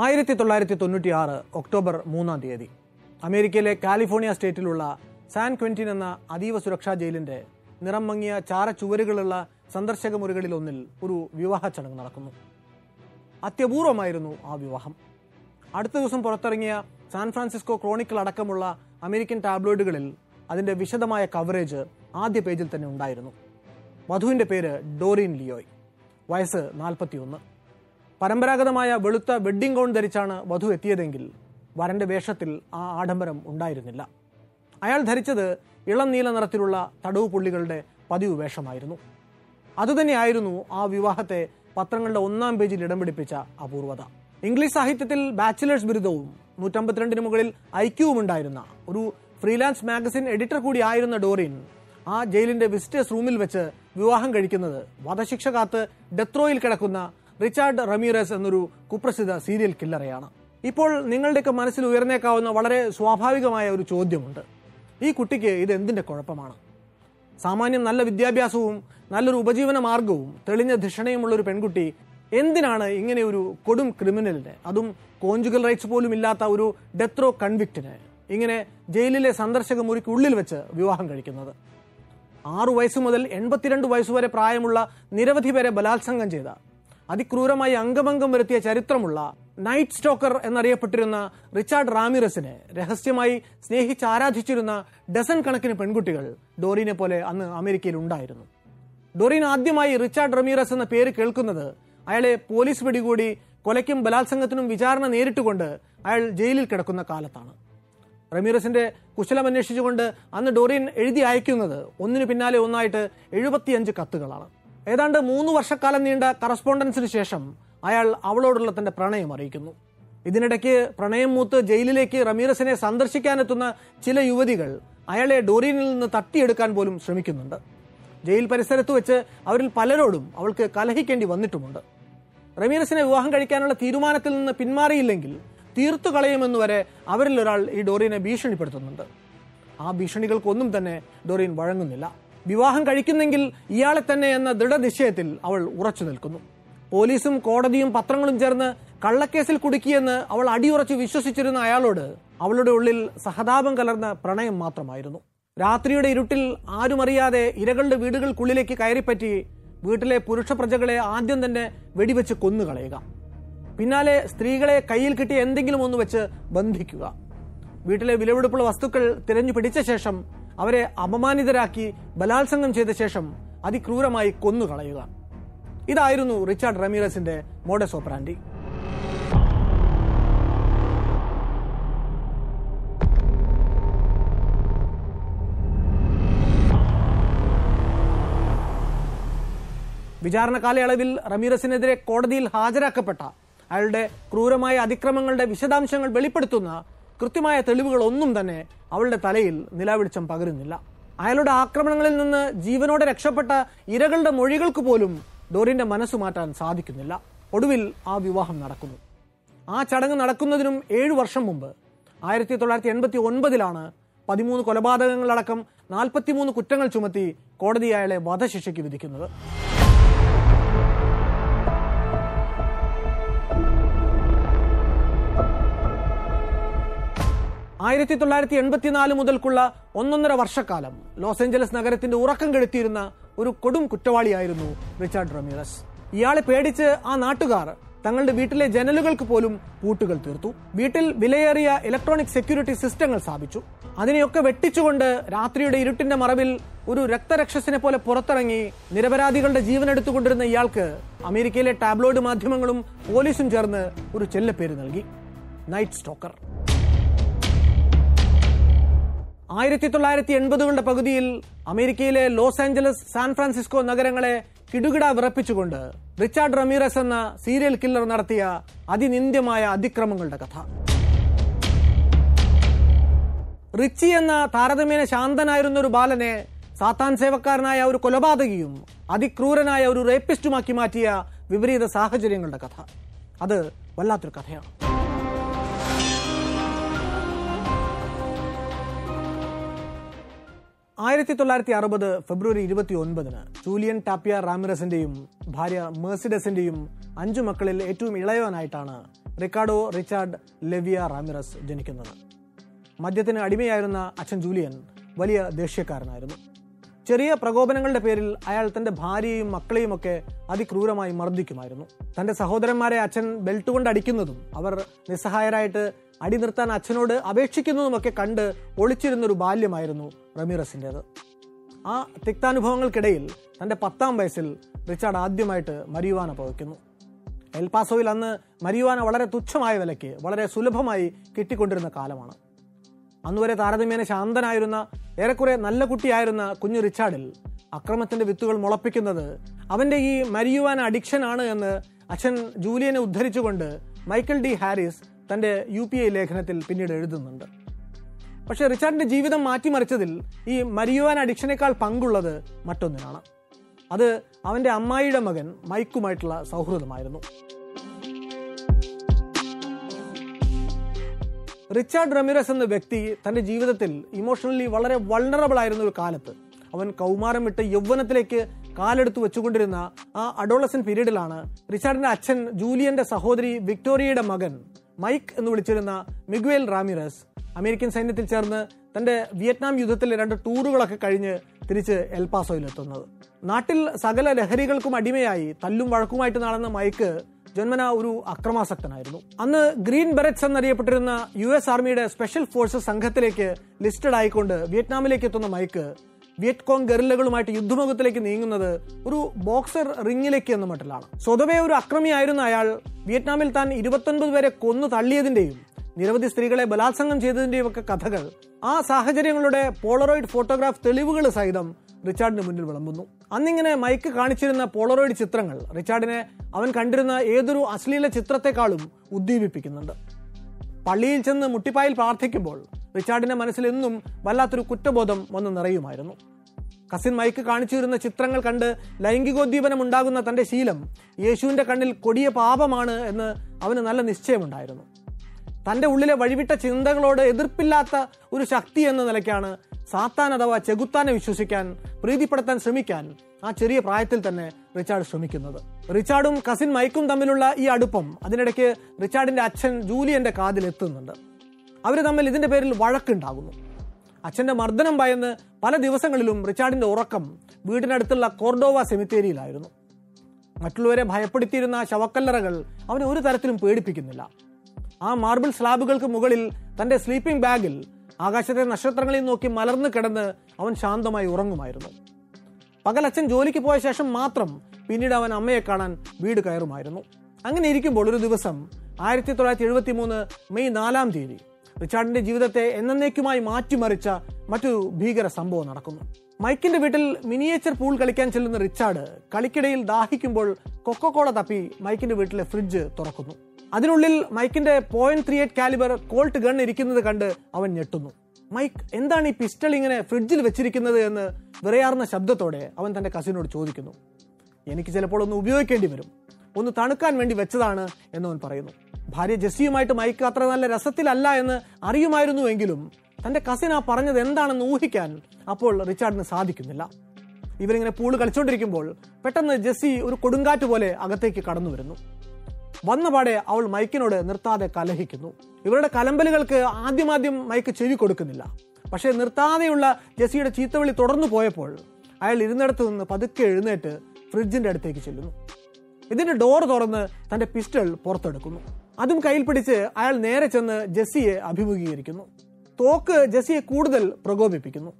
ആയിരത്തി തൊള്ളായിരത്തി തൊണ്ണൂറ്റി ആറ് ഒക്ടോബർ മൂന്നാം തീയതി. അമേരിക്കയിലെ കാലിഫോർണിയ സ്റ്റേറ്റിലുള്ള സാൻ ക്വിന്റിൻ എന്ന അതീവ സുരക്ഷാ ജയിലിന്റെ നിറം മങ്ങിയ ചാര ചുവരുകളുള്ള സന്ദർശക മുറികളിലൊന്നിൽ ഒരു വിവാഹ ചടങ്ങ് നടക്കുന്നു. അത്യപൂർവമായിരുന്നു ആ വിവാഹം. അടുത്ത ദിവസം പുറത്തിറങ്ങിയ സാൻ ഫ്രാൻസിസ്കോ ക്രോണിക്കിൾ അടക്കമുള്ള അമേരിക്കൻ ടാബ്ലോയിഡുകളിൽ അതിന്റെ വിശദമായ കവറേജ് ആദ്യ പേജിൽ തന്നെ ഉണ്ടായിരുന്നു. വധുവിന്റെ പേര് ഡോറിൻ ലിയോയ്. വയസ്സ് നാൽപ്പത്തിയൊന്ന്. പരമ്പരാഗതമായ വെളുത്ത വെഡ്ഡിംഗ് ഗൗൺ ധരിച്ചാണ് വധു എത്തിയതെങ്കിൽ വരന്റെ വേഷത്തിൽ ആ ആഡംബരം ഉണ്ടായിരുന്നില്ല. അയാൾ ധരിച്ചത് ഇളം നീല നിറത്തിലുള്ള തടവ് പുള്ളികളുടെ പതിവ് വേഷമായിരുന്നു. അതുതന്നെയായിരുന്നു ആ വിവാഹത്തെ പത്രങ്ങളുടെ ഒന്നാം പേജിൽ ഇടം പിടിപ്പിച്ച അപൂർവത. ഇംഗ്ലീഷ് സാഹിത്യത്തിൽ ബാച്ചിലേഴ്സ് ബിരുദവും നൂറ്റമ്പത്തിരണ്ടിന് മുകളിൽ ഐക്യവും ഉണ്ടായിരുന്ന ഒരു ഫ്രീലാൻസ് മാഗസിൻ എഡിറ്റർ കൂടി ആയിരുന്ന ഡോറിൻ ആ ജയിലിന്റെ വിസിറ്റേഴ്സ് റൂമിൽ വെച്ച് വിവാഹം കഴിക്കുന്നത് വധശിക്ഷ കാത്ത് ഡെത്രോയിൽ കിടക്കുന്ന റിച്ചാർഡ് റമീറസ് എന്നൊരു കുപ്രസിദ്ധ സീരിയൽ കില്ലറയാണ്. ഇപ്പോൾ നിങ്ങളുടെയൊക്കെ മനസ്സിൽ ഉയർന്നേക്കാവുന്ന വളരെ സ്വാഭാവികമായ ഒരു ചോദ്യമുണ്ട്. ഈ കുട്ടിക്ക് ഇത് എന്തിന്റെ കുഴപ്പമാണ്? സാമാന്യം നല്ല വിദ്യാഭ്യാസവും നല്ലൊരു ഉപജീവന മാർഗവും തെളിഞ്ഞ ധിഷണയുമുള്ള ഒരു പെൺകുട്ടി എന്തിനാണ് ഇങ്ങനെ ഒരു കൊടും ക്രിമിനലിന് അതും കോഞ്ചുഗൽ റൈറ്റ്സ് പോലും ഇല്ലാത്ത ഒരു ഡെത്രോ കൺവിക്റ്റിന് ഇങ്ങനെ ജയിലിലെ സന്ദർശക മുറിക്ക് ഉള്ളിൽ വെച്ച് വിവാഹം കഴിക്കുന്നത്? ആറു വയസ്സ് മുതൽ എൺപത്തിരണ്ട് വയസ്സുവരെ പ്രായമുള്ള നിരവധി പേരെ ബലാത്സംഗം ചെയ്ത അതിക്രൂരമായി അംഗഭംഗം വരുത്തിയ ചരിത്രമുള്ള നൈറ്റ് സ്റ്റോക്കർ എന്നറിയപ്പെട്ടിരുന്ന റിച്ചാർഡ് റാമിറസിനെ രഹസ്യമായി സ്നേഹിച്ച് ആരാധിച്ചിരുന്ന ഡസൺ കണക്കിന് പെൺകുട്ടികൾ ഡോറിനെ പോലെ അന്ന് അമേരിക്കയിൽ ഉണ്ടായിരുന്നു. ഡോറിൻ ആദ്യമായി റിച്ചാർഡ് റമീറസ് എന്ന പേര് കേൾക്കുന്നത് അയാളെ പോലീസ് പിടികൂടി കൊലയ്ക്കും ബലാത്സംഗത്തിനും വിചാരണ നേരിട്ടുകൊണ്ട് അയാൾ ജയിലിൽ കിടക്കുന്ന കാലത്താണ്. റമീറസിന്റെ കുശലം അന്വേഷിച്ചുകൊണ്ട് അന്ന് ഡോറിൻ എഴുതി അയക്കുന്നത് ഒന്നിനു പിന്നാലെ ഒന്നായിട്ട് എഴുപത്തിയഞ്ച് കത്തുകളാണ്. ഏതാണ്ട് മൂന്ന് വർഷക്കാലം നീണ്ട കറസ്പോണ്ടൻസിന് ശേഷം അയാൾ അവളോടുള്ള തന്റെ പ്രണയം അറിയിക്കുന്നു. ഇതിനിടയ്ക്ക് പ്രണയം മൂത്ത് ജയിലിലേക്ക് റമീറസിനെ സന്ദർശിക്കാനെത്തുന്ന ചില യുവതികൾ അയാളെ ഡോറിനിൽ നിന്ന് തട്ടിയെടുക്കാൻ പോലും ശ്രമിക്കുന്നുണ്ട്. ജയിൽ പരിസരത്ത് വെച്ച് അവരിൽ പലരോടും അവൾക്ക് കലഹിക്കേണ്ടി വന്നിട്ടുമുണ്ട്. റമീറസിനെ വിവാഹം കഴിക്കാനുള്ള തീരുമാനത്തിൽ നിന്ന് പിന്മാറിയില്ലെങ്കിൽ തീർത്തു കളയുമെന്ന് വരെ അവരിൽ ഒരാൾ ഈ ഡോറിനെ ഭീഷണിപ്പെടുത്തുന്നുണ്ട്. ആ ഭീഷണികൾക്കൊന്നും തന്നെ ഡോറിൻ വഴങ്ങുന്നില്ല. വിവാഹം കഴിക്കുന്നെങ്കിൽ ഇയാളെ തന്നെ എന്ന ദൃഢനിശ്ചയത്തിൽ അവൾ ഉറച്ചു നിൽക്കുന്നു. പോലീസും കോടതിയും പത്രങ്ങളും ചേർന്ന് കള്ളക്കേസിൽ കുടുക്കിയെന്ന് അവൾ അടിയുറച്ച് വിശ്വസിച്ചിരുന്ന അയാളോട് അവളുടെ ഉള്ളിൽ സഹതാപം കലർന്ന പ്രണയം മാത്രമായിരുന്നു. രാത്രിയുടെ ഇരുട്ടിൽ ആരുമറിയാതെ ഇരകളുടെ വീടുകൾക്കുള്ളിലേക്ക് കയറിപ്പറ്റി വീട്ടിലെ പുരുഷ പ്രജകളെ ആദ്യം തന്നെ വെടിവെച്ച് കൊന്നുകളയുക. പിന്നാലെ സ്ത്രീകളെ കയ്യിൽ കിട്ടിയ എന്തെങ്കിലും ഒന്ന് വെച്ച് ബന്ധിക്കുക. വീട്ടിലെ വിലപിടിപ്പുള്ള വസ്തുക്കൾ തിരഞ്ഞു പിടിച്ച ശേഷം അവരെ അപമാനിതരാക്കി ബലാത്സംഗം ചെയ്ത ശേഷം അതിക്രൂരമായി കൊന്നുകളയുക. ഇതായിരുന്നു റിച്ചാർഡ് റമീറസിന്റെ മോഡസ് ഓപ്പറാൻഡി. വിചാരണ കാലയളവിൽ റമീറസിനെതിരെ കോടതിയിൽ ഹാജരാക്കപ്പെട്ട അയാളുടെ ക്രൂരമായ അതിക്രമങ്ങളുടെ വിശദാംശങ്ങൾ വെളിപ്പെടുത്തുന്ന കൃത്യമായ തെളിവുകളൊന്നും തന്നെ അവളുടെ തലയിൽ നിലാവെളിച്ചം പകരുന്നില്ല. അയാളുടെ ആക്രമണങ്ങളിൽ നിന്ന് ജീവനോടെ രക്ഷപ്പെട്ട ഇരകളുടെ മൊഴികൾക്ക് പോലും ഡോറിന്റെ മനസ്സ് മാറ്റാൻ സാധിക്കുന്നില്ല. ഒടുവിൽ ആ വിവാഹം നടക്കുന്നു. ആ ചടങ്ങ് നടക്കുന്നതിനും ഏഴു വർഷം മുമ്പ് ആയിരത്തി തൊള്ളായിരത്തി എൺപത്തി ഒൻപതിലാണ് പതിമൂന്ന് കൊലപാതകങ്ങളടക്കം നാൽപ്പത്തിമൂന്ന് കുറ്റങ്ങൾ ചുമത്തി കോടതി അയാളെ വധശിക്ഷയ്ക്ക് വിധിക്കുന്നത്. ആയിരത്തി തൊള്ളായിരത്തി എൺപത്തിനാല് മുതൽക്കുള്ള ഒന്നൊന്നര വർഷക്കാലം ലോസ് ഏഞ്ചലസ് നഗരത്തിന്റെ ഉറക്കം കെടുത്തിയിരുന്ന ഒരു കൊടും കുറ്റവാളിയായിരുന്നു റിച്ചാർഡ് റമീറസ്. ഇയാളെ പേടിച്ച് ആ നാട്ടുകാർ തങ്ങളുടെ വീട്ടിലെ ജനലുകൾക്ക് പോലും പൂട്ടുകൾ തീർത്തു. വീട്ടിൽ വിലയേറിയ ഇലക്ട്രോണിക് സെക്യൂരിറ്റി സിസ്റ്റങ്ങൾ സ്ഥാപിച്ചു. അതിനെയൊക്കെ വെട്ടിച്ചുകൊണ്ട് രാത്രിയുടെ ഇരുട്ടിന്റെ മറവിൽ ഒരു രക്തരക്ഷസിനെ പോലെ പുറത്തിറങ്ങി നിരപരാധികളുടെ ജീവൻ എടുത്തുകൊണ്ടിരുന്ന ഇയാൾക്ക് അമേരിക്കയിലെ ടാബ്ലോയിഡ് മാധ്യമങ്ങളും പോലീസും ചേർന്ന് ഒരു ചെല്ലപ്പേര് നൽകി. Night stalker. ആയിരത്തി തൊള്ളായിരത്തി എൺപതുകളുടെ പകുതിയിൽ അമേരിക്കയിലെ ലോസ് ആഞ്ചലസ് സാൻ ഫ്രാൻസിസ്കോ നഗരങ്ങളെ കിടുകിട വിറപ്പിച്ചുകൊണ്ട് റിച്ചാർഡ് റമീറസ് എന്ന സീരിയൽ കില്ലർ നടത്തിയ അതിനിന്ദ്യമായ അതിക്രമങ്ങളുടെ കഥ. റിച്ചി എന്ന താരതമ്യേന ശാന്തനായിരുന്ന ഒരു ബാലനെ സാത്താൻ സേവക്കാരനായ ഒരു കൊലപാതകിയും അതിക്രൂരനായ ഒരു റേപ്പിസ്റ്റുമാക്കി മാറ്റിയ വിപരീത സാഹചര്യങ്ങളുടെ കഥ. അത് വല്ലാത്തൊരു കഥയാണ്. ആയിരത്തി തൊള്ളായിരത്തി അറുപത് ഫെബ്രുവരി ഇരുപത്തി ഒൻപതിന് ജൂലിയൻ ടാപ്പിയ റാമിറസിന്റെയും ഭാര്യ മേഴ്സിഡസിന്റെയും അഞ്ചു മക്കളിൽ ഏറ്റവും ഇളയവനായിട്ടാണ് റിക്കാർഡോ റിച്ചാർഡ് ലെവിയ റാമിറസ് ജനിക്കുന്നത്. മദ്യത്തിന് അടിമയായിരുന്ന അച്ഛൻ ജൂലിയൻ വലിയ ദേഷ്യക്കാരനായിരുന്നു. ചെറിയ പ്രകോപനങ്ങളുടെ പേരിൽ അയാൾ തന്റെ ഭാര്യയും മക്കളെയും ഒക്കെ അതിക്രൂരമായി മർദ്ദിക്കുമായിരുന്നു. തന്റെ സഹോദരന്മാരെ അച്ഛൻ ബെൽറ്റ് കൊണ്ട് അടിക്കുന്നതും അവർ നിസ്സഹായരായിട്ട് അടി നിർത്താൻ അച്ഛനോട് അപേക്ഷിക്കുന്നതുമൊക്കെ കണ്ട് ഒളിച്ചിരുന്നൊരു ബാല്യമായിരുന്നു റമീറസിന്റെത് ആ തിക്താനുഭവങ്ങൾക്കിടയിൽ തന്റെ പത്താം വയസ്സിൽ റിച്ചാർഡ് ആദ്യമായിട്ട് മരിയുവാന പുകയ്ക്കുന്നു എൽപാസോയിൽ അന്ന് മരിയുവാന വളരെ തുച്ഛമായ വിലയ്ക്ക് വളരെ സുലഭമായി കിട്ടിക്കൊണ്ടിരുന്ന കാലമാണ്. അന്നുവരെ താരതമ്യേന ശാന്തനായിരുന്ന ഏറെക്കുറെ നല്ല കുട്ടിയായിരുന്ന കുഞ്ഞു റിച്ചാർഡിൽ അക്രമത്തിന്റെ വിത്തുകൾ മുളപ്പിക്കുന്നത് അവന്റെ ഈ മരിയുവാൻ അഡിക്ഷൻ ആണ് എന്ന് അച്ഛൻ ജൂലിയനെ ഉദ്ധരിച്ചുകൊണ്ട് മൈക്കൽ ഡി ഹാരിസ് തന്റെ യു പി ഐ ലേഖനത്തിൽ പിന്നീട് എഴുതുന്നുണ്ട്. പക്ഷേ റിച്ചാർഡിന്റെ ജീവിതം മാറ്റിമറിച്ചതിൽ ഈ മരിയുവാൻ അഡിക്ഷനേക്കാൾ പങ്കുള്ളത് മറ്റൊന്നിനാണ്. അത് അവന്റെ അമ്മായിയുടെ മകൻ മൈക്കുമായിട്ടുള്ള സൗഹൃദമായിരുന്നു. റിച്ചാർഡ് റമിറസ് എന്ന വ്യക്തി തന്റെ ജീവിതത്തിൽ ഇമോഷണലി വളരെ വൾണറബിൾ ആയിരുന്ന ഒരു കാലത്ത് അവൻ കൗമാരം വിട്ട് യൗവനത്തിലേക്ക് കാലെടുത്ത് വെച്ചുകൊണ്ടിരുന്ന ആ അഡോളസൻ പീരീഡിലാണ് റിച്ചാർഡിന്റെ അച്ഛൻ ജൂലിയന്റെ സഹോദരി വിക്ടോറിയയുടെ മകൻ മൈക്ക് എന്ന് വിളിച്ചിരുന്ന മിഗ്വേൽ റാമിറസ് അമേരിക്കൻ സൈന്യത്തിൽ ചേർന്ന് തന്റെ വിയറ്റ്നാം യുദ്ധത്തിലെ രണ്ട് ടൂറുകളൊക്കെ കഴിഞ്ഞ് തിരിച്ച് എൽപാസോയിലെത്തുന്നത് നാട്ടിൽ സകല ലഹരികൾക്കും അടിമയായി തല്ലും വഴക്കുമായിട്ട് നടന്ന മൈക്ക് ജന്മന ഒരു അക്രമാസക്തനായിരുന്നു. അന്ന് ഗ്രീൻ ബെററ്റ്സ് എന്നറിയപ്പെട്ടിരുന്ന യു എസ് ആർമിയുടെ സ്പെഷ്യൽ ഫോഴ്സസ് സംഘത്തിലേക്ക് ലിസ്റ്റഡ് ആയിക്കൊണ്ട് വിയറ്റ്നാമിലേക്ക് എത്തുന്ന മൈക്ക് വിയറ്റ്കോങ് ഗറില്ലകളുമായിട്ട് യുദ്ധമുഖത്തിലേക്ക് നീങ്ങുന്നത് ഒരു ബോക്സർ റിങ്ങിലേക്ക് എന്ന മട്ടിലാണ്. സ്വതവേ ഒരു അക്രമിയായിരുന്ന അയാൾ വിയറ്റ്നാമിൽ താൻ ഇരുപത്തൊൻപത് പേരെ കൊന്നു തള്ളിയതിന്റെയും നിരവധി സ്ത്രീകളെ ബലാത്സംഗം ചെയ്തതിന്റെയും ഒക്കെ കഥകൾ ആ സാഹചര്യങ്ങളുടെ പോളറോയിഡ് ഫോട്ടോഗ്രാഫ് തെളിവുകൾ സഹിതം റിച്ചാർഡിന് മുന്നിൽ വിളമ്പുന്നു. അന്നിങ്ങനെ മൈക്ക് കാണിച്ചിരുന്ന പോളറോയിഡ് ചിത്രങ്ങൾ റിച്ചാർഡിനെ അവൻ കണ്ടിരുന്ന ഏതൊരു അശ്ലീല ചിത്രത്തെക്കാളും ഉദ്ദീപിപ്പിക്കുന്നുണ്ട്. പള്ളിയിൽ ചെന്ന് മുട്ടിപ്പായിൽ പ്രാർത്ഥിക്കുമ്പോൾ റിച്ചാർഡിന്റെ മനസ്സിൽ എന്നും വല്ലാത്തൊരു കുറ്റബോധം വന്നു നിറയുമായിരുന്നു. കസിൻ മൈക്ക് കാണിച്ചിരുന്ന ചിത്രങ്ങൾ കണ്ട് ലൈംഗികോദ്ദീപനം ഉണ്ടാകുന്ന തന്റെ ശീലം യേശുവിന്റെ കണ്ണിൽ കൊടിയ പാപമാണ് എന്ന് അവന് നല്ല നിശ്ചയമുണ്ടായിരുന്നു. തന്റെ ഉള്ളിലെ വഴിവിട്ട ചിന്തകളോട് എതിർപ്പില്ലാത്ത ഒരു ശക്തി എന്ന നിലയ്ക്കാണ് സാത്താൻ അഥവാ ചെകുത്താനെ വിശ്വസിക്കാൻ പ്രീതിപ്പെടുത്താൻ ശ്രമിക്കാൻ ആ ചെറിയ പ്രായത്തിൽ തന്നെ റിച്ചാർഡ് ശ്രമിക്കുന്നത്. റിച്ചാർഡും കസിൻ മൈക്കും തമ്മിലുള്ള ഈ അടുപ്പം അതിനിടയ്ക്ക് റിച്ചാർഡിന്റെ അച്ഛൻ ജൂലിയന്റെ കാതിൽ എത്തുന്നുണ്ട്. അവർ തമ്മിൽ ഇതിന്റെ പേരിൽ വഴക്കുണ്ടാകുന്നു. അച്ഛന്റെ മർദ്ദനം ഭയന്ന് പല ദിവസങ്ങളിലും റിച്ചാർഡിന്റെ ഉറക്കം വീടിനടുത്തുള്ള കോർഡോവ സെമിത്തേരിയിലായിരുന്നു. മറ്റുള്ളവരെ ഭയപ്പെടുത്തിയിരുന്ന ശവക്കല്ലറകൾ അവനെ ഒരു തരത്തിലും പേടിപ്പിക്കുന്നില്ല. ആ മാർബിൾ സ്ലാബുകൾക്ക് മുകളിൽ തന്റെ സ്ലീപ്പിംഗ് ബാഗിൽ ആകാശത്തെ നക്ഷത്രങ്ങളിൽ നോക്കി മലർന്നു കിടന്ന് അവൻ ശാന്തമായി ഉറങ്ങുമായിരുന്നു. പകൽ അച്ഛൻ ജോലിക്ക് പോയ ശേഷം മാത്രം പിന്നീട് അവൻ അമ്മയെ കാണാൻ വീട് കയറുമായിരുന്നു. അങ്ങനെ ഇരിക്കുമ്പോൾ ഒരു ദിവസം ആയിരത്തി തൊള്ളായിരത്തി മെയ് നാലാം തീയതി റിച്ചാർഡിന്റെ ജീവിതത്തെ എന്നേക്കുമായി മാറ്റിമറിച്ച മറ്റൊരു ഭീകര സംഭവം നടക്കുന്നു. മൈക്കിന്റെ വീട്ടിൽ മിനിയേച്ചർ പൂൾ കളിക്കാൻ ചെല്ലുന്ന റിച്ചാർഡ് കളിക്കിടയിൽ ദാഹിക്കുമ്പോൾ കൊക്കോകോള തപ്പി മൈക്കിന്റെ വീട്ടിലെ ഫ്രിഡ്ജ് തുറക്കുന്നു. അതിനുള്ളിൽ മൈക്കിന്റെ point three eight calibre Colt gun ഇരിക്കുന്നത് കണ്ട് അവൻ ഞെട്ടുന്നു. മൈക്ക് എന്താണ് ഈ പിസ്റ്റൾ ഇങ്ങനെ ഫ്രിഡ്ജിൽ വെച്ചിരിക്കുന്നത് എന്ന് വിറയാർന്ന ശബ്ദത്തോടെ അവൻ തന്റെ കസിനോട് ചോദിക്കുന്നു. എനിക്ക് ചിലപ്പോൾ ഒന്ന് ഉപയോഗിക്കേണ്ടി വരും. ഒന്ന് തണുക്കാൻ വേണ്ടി വെച്ചതാണ് എന്നവൻ പറയുന്നു. ഭാര്യ ജെസ്സിയുമായിട്ട് മൈക്ക് അത്ര നല്ല രസത്തിലല്ല എന്ന് അറിയുമായിരുന്നുവെങ്കിലും തന്റെ കസിൻ ആ പറഞ്ഞത് എന്താണെന്ന് ഊഹിക്കാൻ അപ്പോൾ റിച്ചാർഡിന് സാധിക്കുന്നില്ല. ഇവരിങ്ങനെ പൂൾ കളിച്ചുകൊണ്ടിരിക്കുമ്പോൾ പെട്ടെന്ന് ജെസ്സി ഒരു കൊടുങ്കാറ്റ് പോലെ അകത്തേക്ക് കടന്നു വരുന്നു. വന്ന പാടെ അവൾ മൈക്കിനോട് നിർത്താതെ കലഹിക്കുന്നു. ഇവരുടെ കലമ്പലുകൾക്ക് ആദ്യമാദ്യം മൈക്ക് ചെവി കൊടുക്കുന്നില്ല. പക്ഷേ നിർത്താതെയുള്ള ജെസ്സിയുടെ ചീത്തവിളി തുടർന്നു പോയപ്പോൾ അയാൾ ഇരുന്നിടത്ത് നിന്ന് പതുക്കെ എഴുന്നേറ്റ് ഫ്രിഡ്ജിന്റെ അടുത്തേക്ക് ചെല്ലുന്നു. ഇതിന്റെ ഡോർ തുറന്ന് തന്റെ പിസ്റ്റൾ പുറത്തെടുക്കുന്നു. അതും കയ്യിൽ പിടിച്ച് അയാൾ നേരെ ചെന്ന് ജെസ്സിയെ അഭിമുഖീകരിക്കുന്നു. തോക്ക് ജെസ്സിയെ കൂടുതൽ പ്രകോപിപ്പിക്കുന്നു.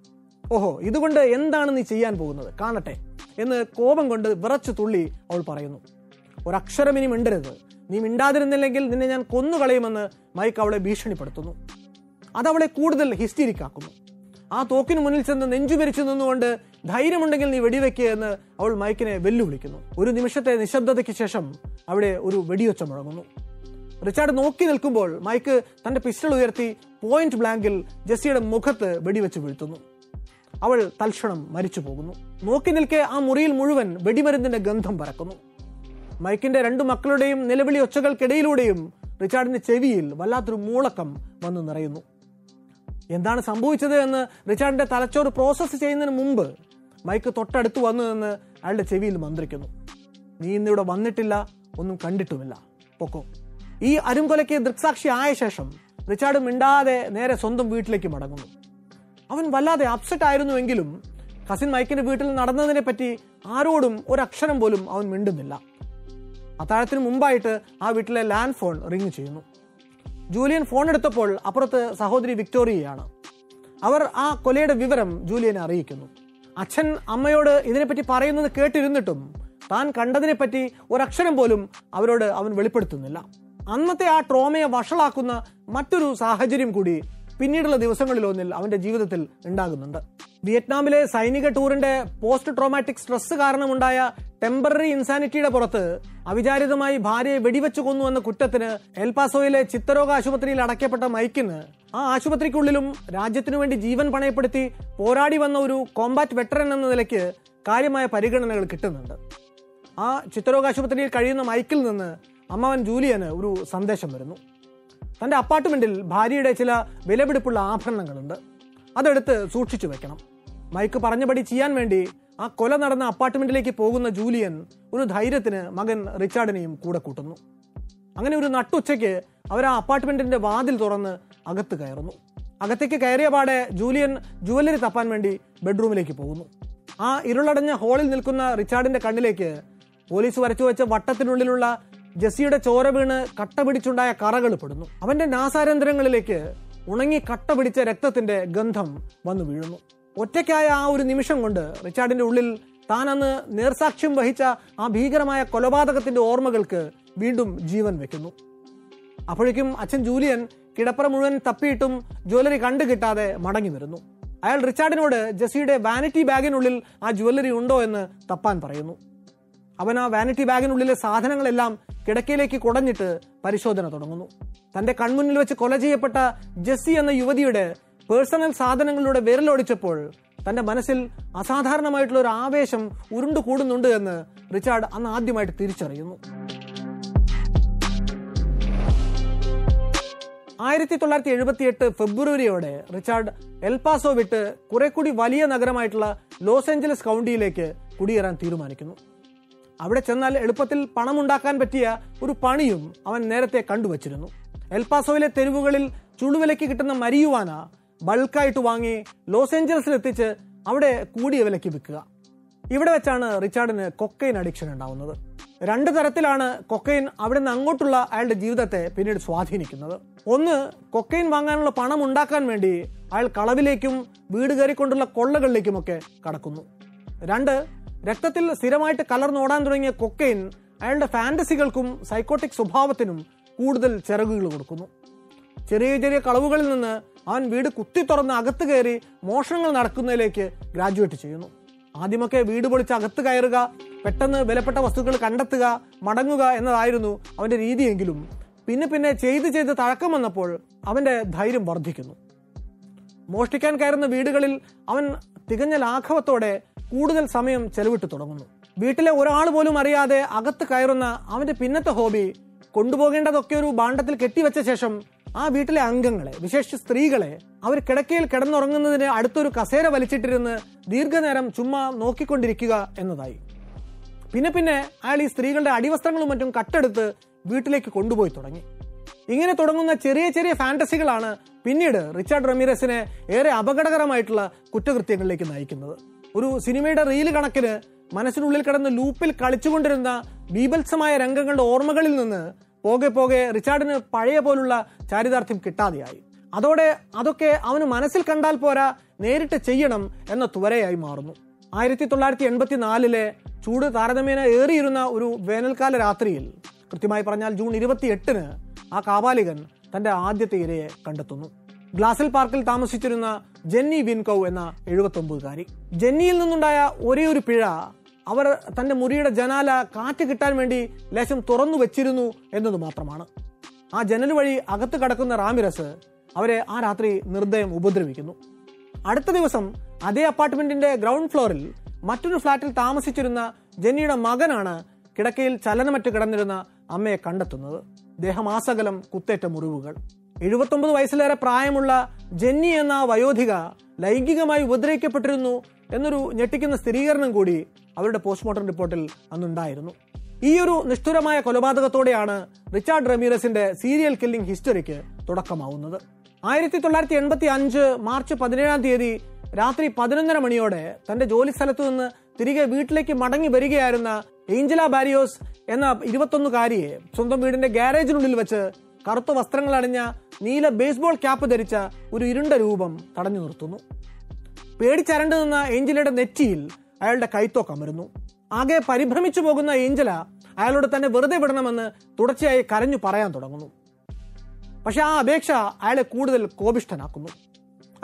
ഓഹോ ഇതുകൊണ്ട് എന്താണ് നീ ചെയ്യാൻ പോകുന്നത്? കാണട്ടെ എന്ന് കോപം കൊണ്ട് വിറച്ചു തുള്ളി അവൾ പറയുന്നു. ഒരക്ഷരം ഇനി മിണ്ടരുത്. നീ മിണ്ടാതിരുന്നില്ലെങ്കിൽ നിന്നെ ഞാൻ കൊന്നുകളയുമെന്ന് മൈക്ക് അവളെ ഭീഷണിപ്പെടുത്തുന്നു. അതവളെ കൂടുതൽ ഹിസ്റ്റീരിക്കാക്കുന്നു ആ തോക്കിന് മുന്നിൽ ചെന്ന് നെഞ്ചുപരിച്ചു നിന്നുകൊണ്ട് ധൈര്യമുണ്ടെങ്കിൽ നീ വെടിവെക്കുക എന്ന് അവൾ മൈക്കിനെ വെല്ലുവിളിക്കുന്നു. ഒരു നിമിഷത്തെ നിശബ്ദതയ്ക്ക് ശേഷം അവിടെ ഒരു വെടിയൊച്ച മുഴങ്ങുന്നു. റിച്ചാർഡ് നോക്കി നിൽക്കുമ്പോൾ മൈക്ക് തന്റെ പിസ്റ്റൾ ഉയർത്തി പോയിന്റ് ബ്ലാങ്കിൽ ജെസ്സിയുടെ മുഖത്ത് വെടിവെച്ച് വീഴ്ത്തുന്നു. അവൾ തൽക്ഷണം മരിച്ചു പോകുന്നു. നോക്കി നിൽക്കെ ആ മുറിയിൽ മുഴുവൻ വെടിമരുന്നിന്റെ ഗന്ധം പറക്കുന്നു. മൈക്കിന്റെ രണ്ടു മക്കളുടെയും നിലവിളി ഒച്ചകൾക്കിടയിലൂടെയും റിച്ചാർഡിന്റെ ചെവിയിൽ വല്ലാത്തൊരു മൂളക്കം വന്നു നിറയുന്നു. എന്താണ് സംഭവിച്ചത് എന്ന് റിച്ചാർഡിന്റെ തലച്ചോറ് പ്രോസസ്സ് ചെയ്യുന്നതിന് മുമ്പ് മൈക്ക് തൊട്ടടുത്ത് വന്നു എന്ന് അയാളുടെ ചെവിയിൽ മന്ത്രിക്കുന്നു. നീ ഇന്നിവിടെ വന്നിട്ടില്ല ഒന്നും കണ്ടിട്ടുമില്ല. പൊക്കോ. ഈ അരുംകൊലയ്ക്ക് ദൃക്സാക്ഷി ആയ ശേഷം റിച്ചാർഡ് മിണ്ടാതെ നേരെ സ്വന്തം വീട്ടിലേക്ക് മടങ്ങുന്നു. അവൻ വല്ലാതെ അപ്സെറ്റ് ആയിരുന്നുവെങ്കിലും കസിൻ മൈക്കിന്റെ വീട്ടിൽ നടന്നതിനെ പറ്റി ആരോടും ഒരക്ഷരം പോലും അവൻ മിണ്ടുന്നില്ല. അത്താഴത്തിന് മുമ്പായിട്ട് ആ വീട്ടിലെ ലാൻഡ് ഫോൺ റിങ് ചെയ്യുന്നു. ജൂലിയൻ ഫോൺ എടുത്തപ്പോൾ അപ്പുറത്ത് സഹോദരി വിക്ടോറിയയാണ്. അവർ ആ കൊലയുടെ വിവരം ജൂലിയനെ അറിയിക്കുന്നു. അച്ഛൻ അമ്മയോട് ഇതിനെപ്പറ്റി പറയുന്നത് കേട്ടിരുന്നിട്ടും താൻ കണ്ടതിനെപ്പറ്റി ഒരക്ഷരം പോലും അവരോട് അവൻ വെളിപ്പെടുത്തുന്നില്ല. അന്നത്തെ ആ ട്രോമയെ വഷളാക്കുന്ന മറ്റൊരു സാഹചര്യം കൂടി പിന്നീടുള്ള ദിവസങ്ങളിലൊന്നിൽ അവന്റെ ജീവിതത്തിൽ ഉണ്ടാകുന്നുണ്ട്. വിയറ്റ്നാമിലെ സൈനിക ടൂറിന്റെ പോസ്റ്റ് ട്രോമാറ്റിക് സ്ട്രെസ് കാരണമുണ്ടായ ടെമ്പററി ഇൻസാനിറ്റിയുടെ പുറത്ത് അവിചാരിതമായി ഭാര്യയെ വെടിവെച്ചു കൊന്നു എന്ന കുറ്റത്തിന് എൽപാസോയിലെ ചിത്തരോഗ ആശുപത്രിയിൽ അടയ്ക്കപ്പെട്ട മൈക്കിന് ആ ആശുപത്രിക്കുള്ളിലും രാജ്യത്തിനു വേണ്ടി ജീവൻ പണയപ്പെടുത്തി പോരാടി വന്ന ഒരു കോമ്പാറ്റ് വെറ്ററൻ എന്ന നിലയ്ക്ക് കാര്യമായ പരിഗണനകൾ കിട്ടുന്നുണ്ട്. ആ ചിത്തരോഗ ആശുപത്രിയിൽ കഴിയുന്ന മൈക്കിൽ നിന്ന് അമ്മാവൻ ജൂലിയന് ഒരു സന്ദേശം വരുന്നു. തന്റെ അപ്പാർട്ട്മെന്റിൽ ഭാര്യയുടെ ചില വിലപിടിപ്പുള്ള ആഭരണങ്ങളുണ്ട്. അതെടുത്ത് സൂക്ഷിച്ചു വെക്കണം. മൈക്ക് പറഞ്ഞപടി ചെയ്യാൻ വേണ്ടി ആ കൊല നടന്ന അപ്പാർട്ട്മെന്റിലേക്ക് പോകുന്ന ജൂലിയൻ ഒരു ധൈര്യത്തിന് മകൻ റിച്ചാർഡിനെയും കൂടെ കൂട്ടുന്നു. അങ്ങനെ ഒരു നട്ടുച്ചയ്ക്ക് അവർ ആ അപ്പാർട്ട്മെന്റിന്റെ വാതിൽ തുറന്ന് അകത്ത് കയറുന്നു. അകത്തേക്ക് കയറിയ പാടെ ജൂലിയൻ ജുവല്ലറി തപ്പാൻ വേണ്ടി ബെഡ്റൂമിലേക്ക് പോകുന്നു. ആ ഇരുളടഞ്ഞ ഹാളിൽ നിൽക്കുന്ന റിച്ചാർഡിന്റെ കണ്ണിലേക്ക് പോലീസ് വരച്ചു വെച്ച വട്ടത്തിനുള്ളിലുള്ള ജെസ്സിയുടെ ചോര വീണ് കട്ട പിടിച്ചുണ്ടായ കറകൾ പെടുന്നു. അവന്റെ നാസാരന്ധ്രങ്ങളിലേക്ക് ഉണങ്ങി കട്ട പിടിച്ച രക്തത്തിന്റെ ഗന്ധം വന്നു വീഴുന്നു. ഒറ്റയ്ക്കായ ആ ഒരു നിമിഷം കൊണ്ട് റിച്ചാർഡിന്റെ ഉള്ളിൽ താൻ അന്ന് നേർസാക്ഷ്യം വഹിച്ച ആ ഭീകരമായ കൊലപാതകത്തിന്റെ ഓർമ്മകൾക്ക് വീണ്ടും ജീവൻ വെക്കുന്നു. അപ്പോഴേക്കും അച്ഛൻ ജൂലിയൻ കിടപ്പറ മുഴുവൻ തപ്പിയിട്ടും ജ്വല്ലറി കണ്ടു കിട്ടാതെ മടങ്ങി വരുന്നു. അയാൾ റിച്ചാർഡിനോട് ജെസ്സിയുടെ വാനിറ്റി ബാഗിനുള്ളിൽ ആ ജ്വല്ലറി ഉണ്ടോ എന്ന് തപ്പാൻ പറയുന്നു. അവൻ ആ വാനിറ്റി ബാഗിനുള്ളിലെ സാധനങ്ങളെല്ലാം കിടക്കയിലേക്ക് കുടഞ്ഞിട്ട് പരിശോധന തുടങ്ങുന്നു. തന്റെ കൺമുന്നിൽ വെച്ച് കൊല ചെയ്യപ്പെട്ട ജെസ്സി എന്ന യുവതിയുടെ പേഴ്സണൽ സാധനങ്ങളിലൂടെ വിരലൊടിച്ചപ്പോൾ തന്റെ മനസ്സിൽ അസാധാരണമായിട്ടുള്ള ഒരു ആവേശം ഉരുണ്ടു കൂടുന്നുണ്ട് എന്ന് റിച്ചാർഡ് അന്ന് ആദ്യമായിട്ട് തിരിച്ചറിയുന്നു. ആയിരത്തി തൊള്ളായിരത്തി എഴുപത്തി എട്ട് ഫെബ്രുവരിയോടെ റിച്ചാർഡ് എൽപാസോ വിട്ട് കുറെ കൂടി വലിയ നഗരമായിട്ടുള്ള ലോസ് ഏഞ്ചലസ് കൗണ്ടിയിലേക്ക് കുടിയേറാൻ തീരുമാനിക്കുന്നു. അവിടെ ചെന്നാൽ എളുപ്പത്തിൽ പണമുണ്ടാക്കാൻ പറ്റിയ ഒരു പണിയും അവൻ നേരത്തെ കണ്ടുവച്ചിരുന്നു. എൽപാസോയിലെ തെരുവുകളിൽ ചുളുവിലയ്ക്ക് കിട്ടുന്ന മരിയുവാന ബൾക്കായിട്ട് വാങ്ങി ലോസ് ഏഞ്ചൽസിൽ എത്തിച്ച് അവിടെ കൂടിയ വിലയ്ക്ക് വിൽക്കുക. ഇവിടെ വെച്ചാണ് റിച്ചാർഡിന് കൊക്കൈൻ അഡിക്ഷൻ ഉണ്ടാവുന്നത്. രണ്ട് തരത്തിലാണ് കൊക്കൈൻ അവിടെ നിന്ന് അങ്ങോട്ടുള്ള അയാളുടെ ജീവിതത്തെ പിന്നീട് സ്വാധീനിക്കുന്നത്. ഒന്ന് കൊക്കൈൻ വാങ്ങാനുള്ള പണം ഉണ്ടാക്കാൻ വേണ്ടി അയാൾ കളവിലേക്കും വീട് കയറിക്കൊണ്ടുള്ള കൊള്ളകളിലേക്കുമൊക്കെ കടക്കുന്നു. രണ്ട് രക്തത്തിൽ സ്ഥിരമായിട്ട് കലർന്നോടാൻ തുടങ്ങിയ കൊക്കൈൻ അയാളുടെ ഫാന്റസികൾക്കും സൈക്കോട്ടിക് സ്വഭാവത്തിനും കൂടുതൽ ചിറകുകൾ കൊടുക്കുന്നു. ചെറിയ ചെറിയ കളവുകളിൽ നിന്ന് അവൻ വീട് കുത്തി തുറന്ന് അകത്ത് കയറി മോഷണങ്ങൾ നടക്കുന്നതിലേക്ക് ഗ്രാജുവേറ്റ് ചെയ്യുന്നു. ആദ്യമൊക്കെ വീട് പൊളിച്ച് അകത്ത് കയറുക പെട്ടെന്ന് വിലപ്പെട്ട വസ്തുക്കൾ കണ്ടെത്തുക മടങ്ങുക എന്നതായിരുന്നു അവന്റെ രീതിയെങ്കിലും. പിന്നെ പിന്നെ ചെയ്ത് ചെയ്ത് തഴക്കം വന്നപ്പോൾ അവന്റെ ധൈര്യം വർദ്ധിക്കുന്നു. മോഷ്ടിക്കാൻ കയറുന്ന വീടുകളിൽ അവൻ തികഞ്ഞ ലാഘവത്തോടെ കൂടുതൽ സമയം ചെലവിട്ട് തുടങ്ങുന്നു. വീട്ടിലെ ഒരാൾ പോലും അറിയാതെ അകത്ത് കയറുന്ന അവന്റെ പിന്നത്തെ ഹോബി കൊണ്ടുപോകേണ്ടതൊക്കെ ഒരു ബാണ്ടത്തിൽ കെട്ടിവെച്ച ശേഷം ആ വീട്ടിലെ അംഗങ്ങളെ വിശേഷിച്ച് സ്ത്രീകളെ അവർ കിടക്കയിൽ കിടന്നുറങ്ങുന്നതിന് അടുത്തൊരു കസേര വലിച്ചിട്ടിരുന്ന് ദീർഘനേരം ചുമ്മാ നോക്കിക്കൊണ്ടിരിക്കുക എന്നതായി. പിന്നെ പിന്നെ അയാൾ ഈ സ്ത്രീകളുടെ അടിവസ്ത്രങ്ങളും മറ്റും കട്ടെടുത്ത് വീട്ടിലേക്ക് കൊണ്ടുപോയി തുടങ്ങി. ഇങ്ങനെ തുടങ്ങുന്ന ചെറിയ ചെറിയ ഫാന്റസികളാണ് പിന്നീട് റിച്ചാർഡ് റമീറസിനെ ഏറെ അപകടകരമായിട്ടുള്ള കുറ്റകൃത്യങ്ങളിലേക്ക് നയിക്കുന്നത്. ഒരു സിനിമയുടെ റീൽ കണക്കിന് മനസ്സിനുള്ളിൽ കിടന്ന് ലൂപ്പിൽ കളിച്ചുകൊണ്ടിരുന്ന ബീഭത്സമായ രംഗങ്ങളുടെ ഓർമ്മകളിൽ നിന്ന് പോകെ പോകെ റിച്ചാർഡിന് പഴയ പോലുള്ള ചാരിതാർത്ഥ്യം കിട്ടാതെയായി. അതോടെ അതൊക്കെ അവന് മനസ്സിൽ കണ്ടാൽ പോരാ നേരിട്ട് ചെയ്യണം എന്ന ത്വരയായി മാറുന്നു. ആയിരത്തി തൊള്ളായിരത്തി എൺപത്തി നാലിലെ ചൂട് താരതമ്യേന ഏറിയിരുന്ന ഒരു വേനൽക്കാല രാത്രിയിൽ കൃത്യമായി പറഞ്ഞാൽ ജൂൺ ഇരുപത്തി എട്ടിന് ആ കാപാലികൻ തന്റെ ആദ്യത്തെ ഇരയെ കണ്ടെത്തുന്നു. ഗ്ലാസിൽ പാർക്കിൽ താമസിച്ചിരുന്ന ജെന്നി വിൻകൗ എന്ന എഴുപത്തൊമ്പതുകാരി. ജെന്നിയിൽ നിന്നുണ്ടായ ഒരേ ഒരു പിഴ അവർ തന്റെ മുറിയുടെ ജനാല കാറ്റ് കിട്ടാൻ വേണ്ടി ലേശം തുറന്നു വെച്ചിരുന്നു എന്നത് മാത്രമാണ്. ആ ജനൽ വഴി അകത്ത് കടക്കുന്ന റാമിറസ് അവരെ ആ രാത്രി നിർദ്ദയം ഉപദ്രവിക്കുന്നു. അടുത്ത ദിവസം അതേ അപ്പാർട്ട്മെന്റിന്റെ ഗ്രൗണ്ട് ഫ്ലോറിൽ മറ്റൊരു ഫ്ളാറ്റിൽ താമസിച്ചിരുന്ന ജെന്നിയുടെ മകനാണ് കിടക്കയിൽ ചലനമറ്റ് കിടന്നിരുന്ന അമ്മയെ കണ്ടെത്തുന്നത്. ദേഹമാസകലം കുത്തേറ്റ മുറിവുകൾ. എഴുപത്തൊമ്പത് വയസ്സിലേറെ പ്രായമുള്ള ജെന്നി എന്ന വയോധിക ലൈംഗികമായി ഉപദ്രവിക്കപ്പെട്ടിരുന്നു എന്നൊരു ഞെട്ടിക്കുന്ന സ്ഥിരീകരണം കൂടി അവരുടെ പോസ്റ്റ്മോർട്ടം റിപ്പോർട്ടിൽ അന്നുണ്ടായിരുന്നു. ഈ ഒരു നിഷ്ഠുരമായ കൊലപാതകത്തോടെയാണ് റിച്ചാർഡ് റമീറസിന്റെ സീരിയൽ കില്ലിംഗ് ഹിസ്റ്ററിക്ക് തുടക്കമാവുന്നത്. ആയിരത്തി തൊള്ളായിരത്തി എൺപത്തി അഞ്ച് മാർച്ച് പതിനേഴാം തീയതി രാത്രി പതിനൊന്നര മണിയോടെ തന്റെ ജോലി സ്ഥലത്തു നിന്ന് തിരികെ വീട്ടിലേക്ക് മടങ്ങി വരികയായിരുന്ന ഏഞ്ചല ബാരിയോസ് എന്ന ഇരുപത്തൊന്നുകാരിയെ സ്വന്തം വീടിന്റെ ഗാരേജിനുള്ളിൽ വെച്ച് കറുത്ത വസ്ത്രങ്ങൾ അണിഞ്ഞ നീല ബേസ്ബോൾ ക്യാപ്പ് ധരിച്ച ഒരു ഇരുണ്ട രൂപം തടഞ്ഞു നിർത്തുന്നു. പേടിച്ചരണ്ടു നിന്ന ഏഞ്ചലയുടെ നെറ്റിയിൽ അയാളുടെ കൈത്തോ അമരുന്നു. ആകെ പരിഭ്രമിച്ചു പോകുന്ന ഏഞ്ചല അയാളോട് തന്നെ വെറുതെ വിടണമെന്ന് തുടർച്ചയായി കരഞ്ഞു പറയാൻ തുടങ്ങുന്നു. പക്ഷെ ആ അപേക്ഷ അയാളെ കൂടുതൽ കോപിഷ്ഠനാക്കുന്നു.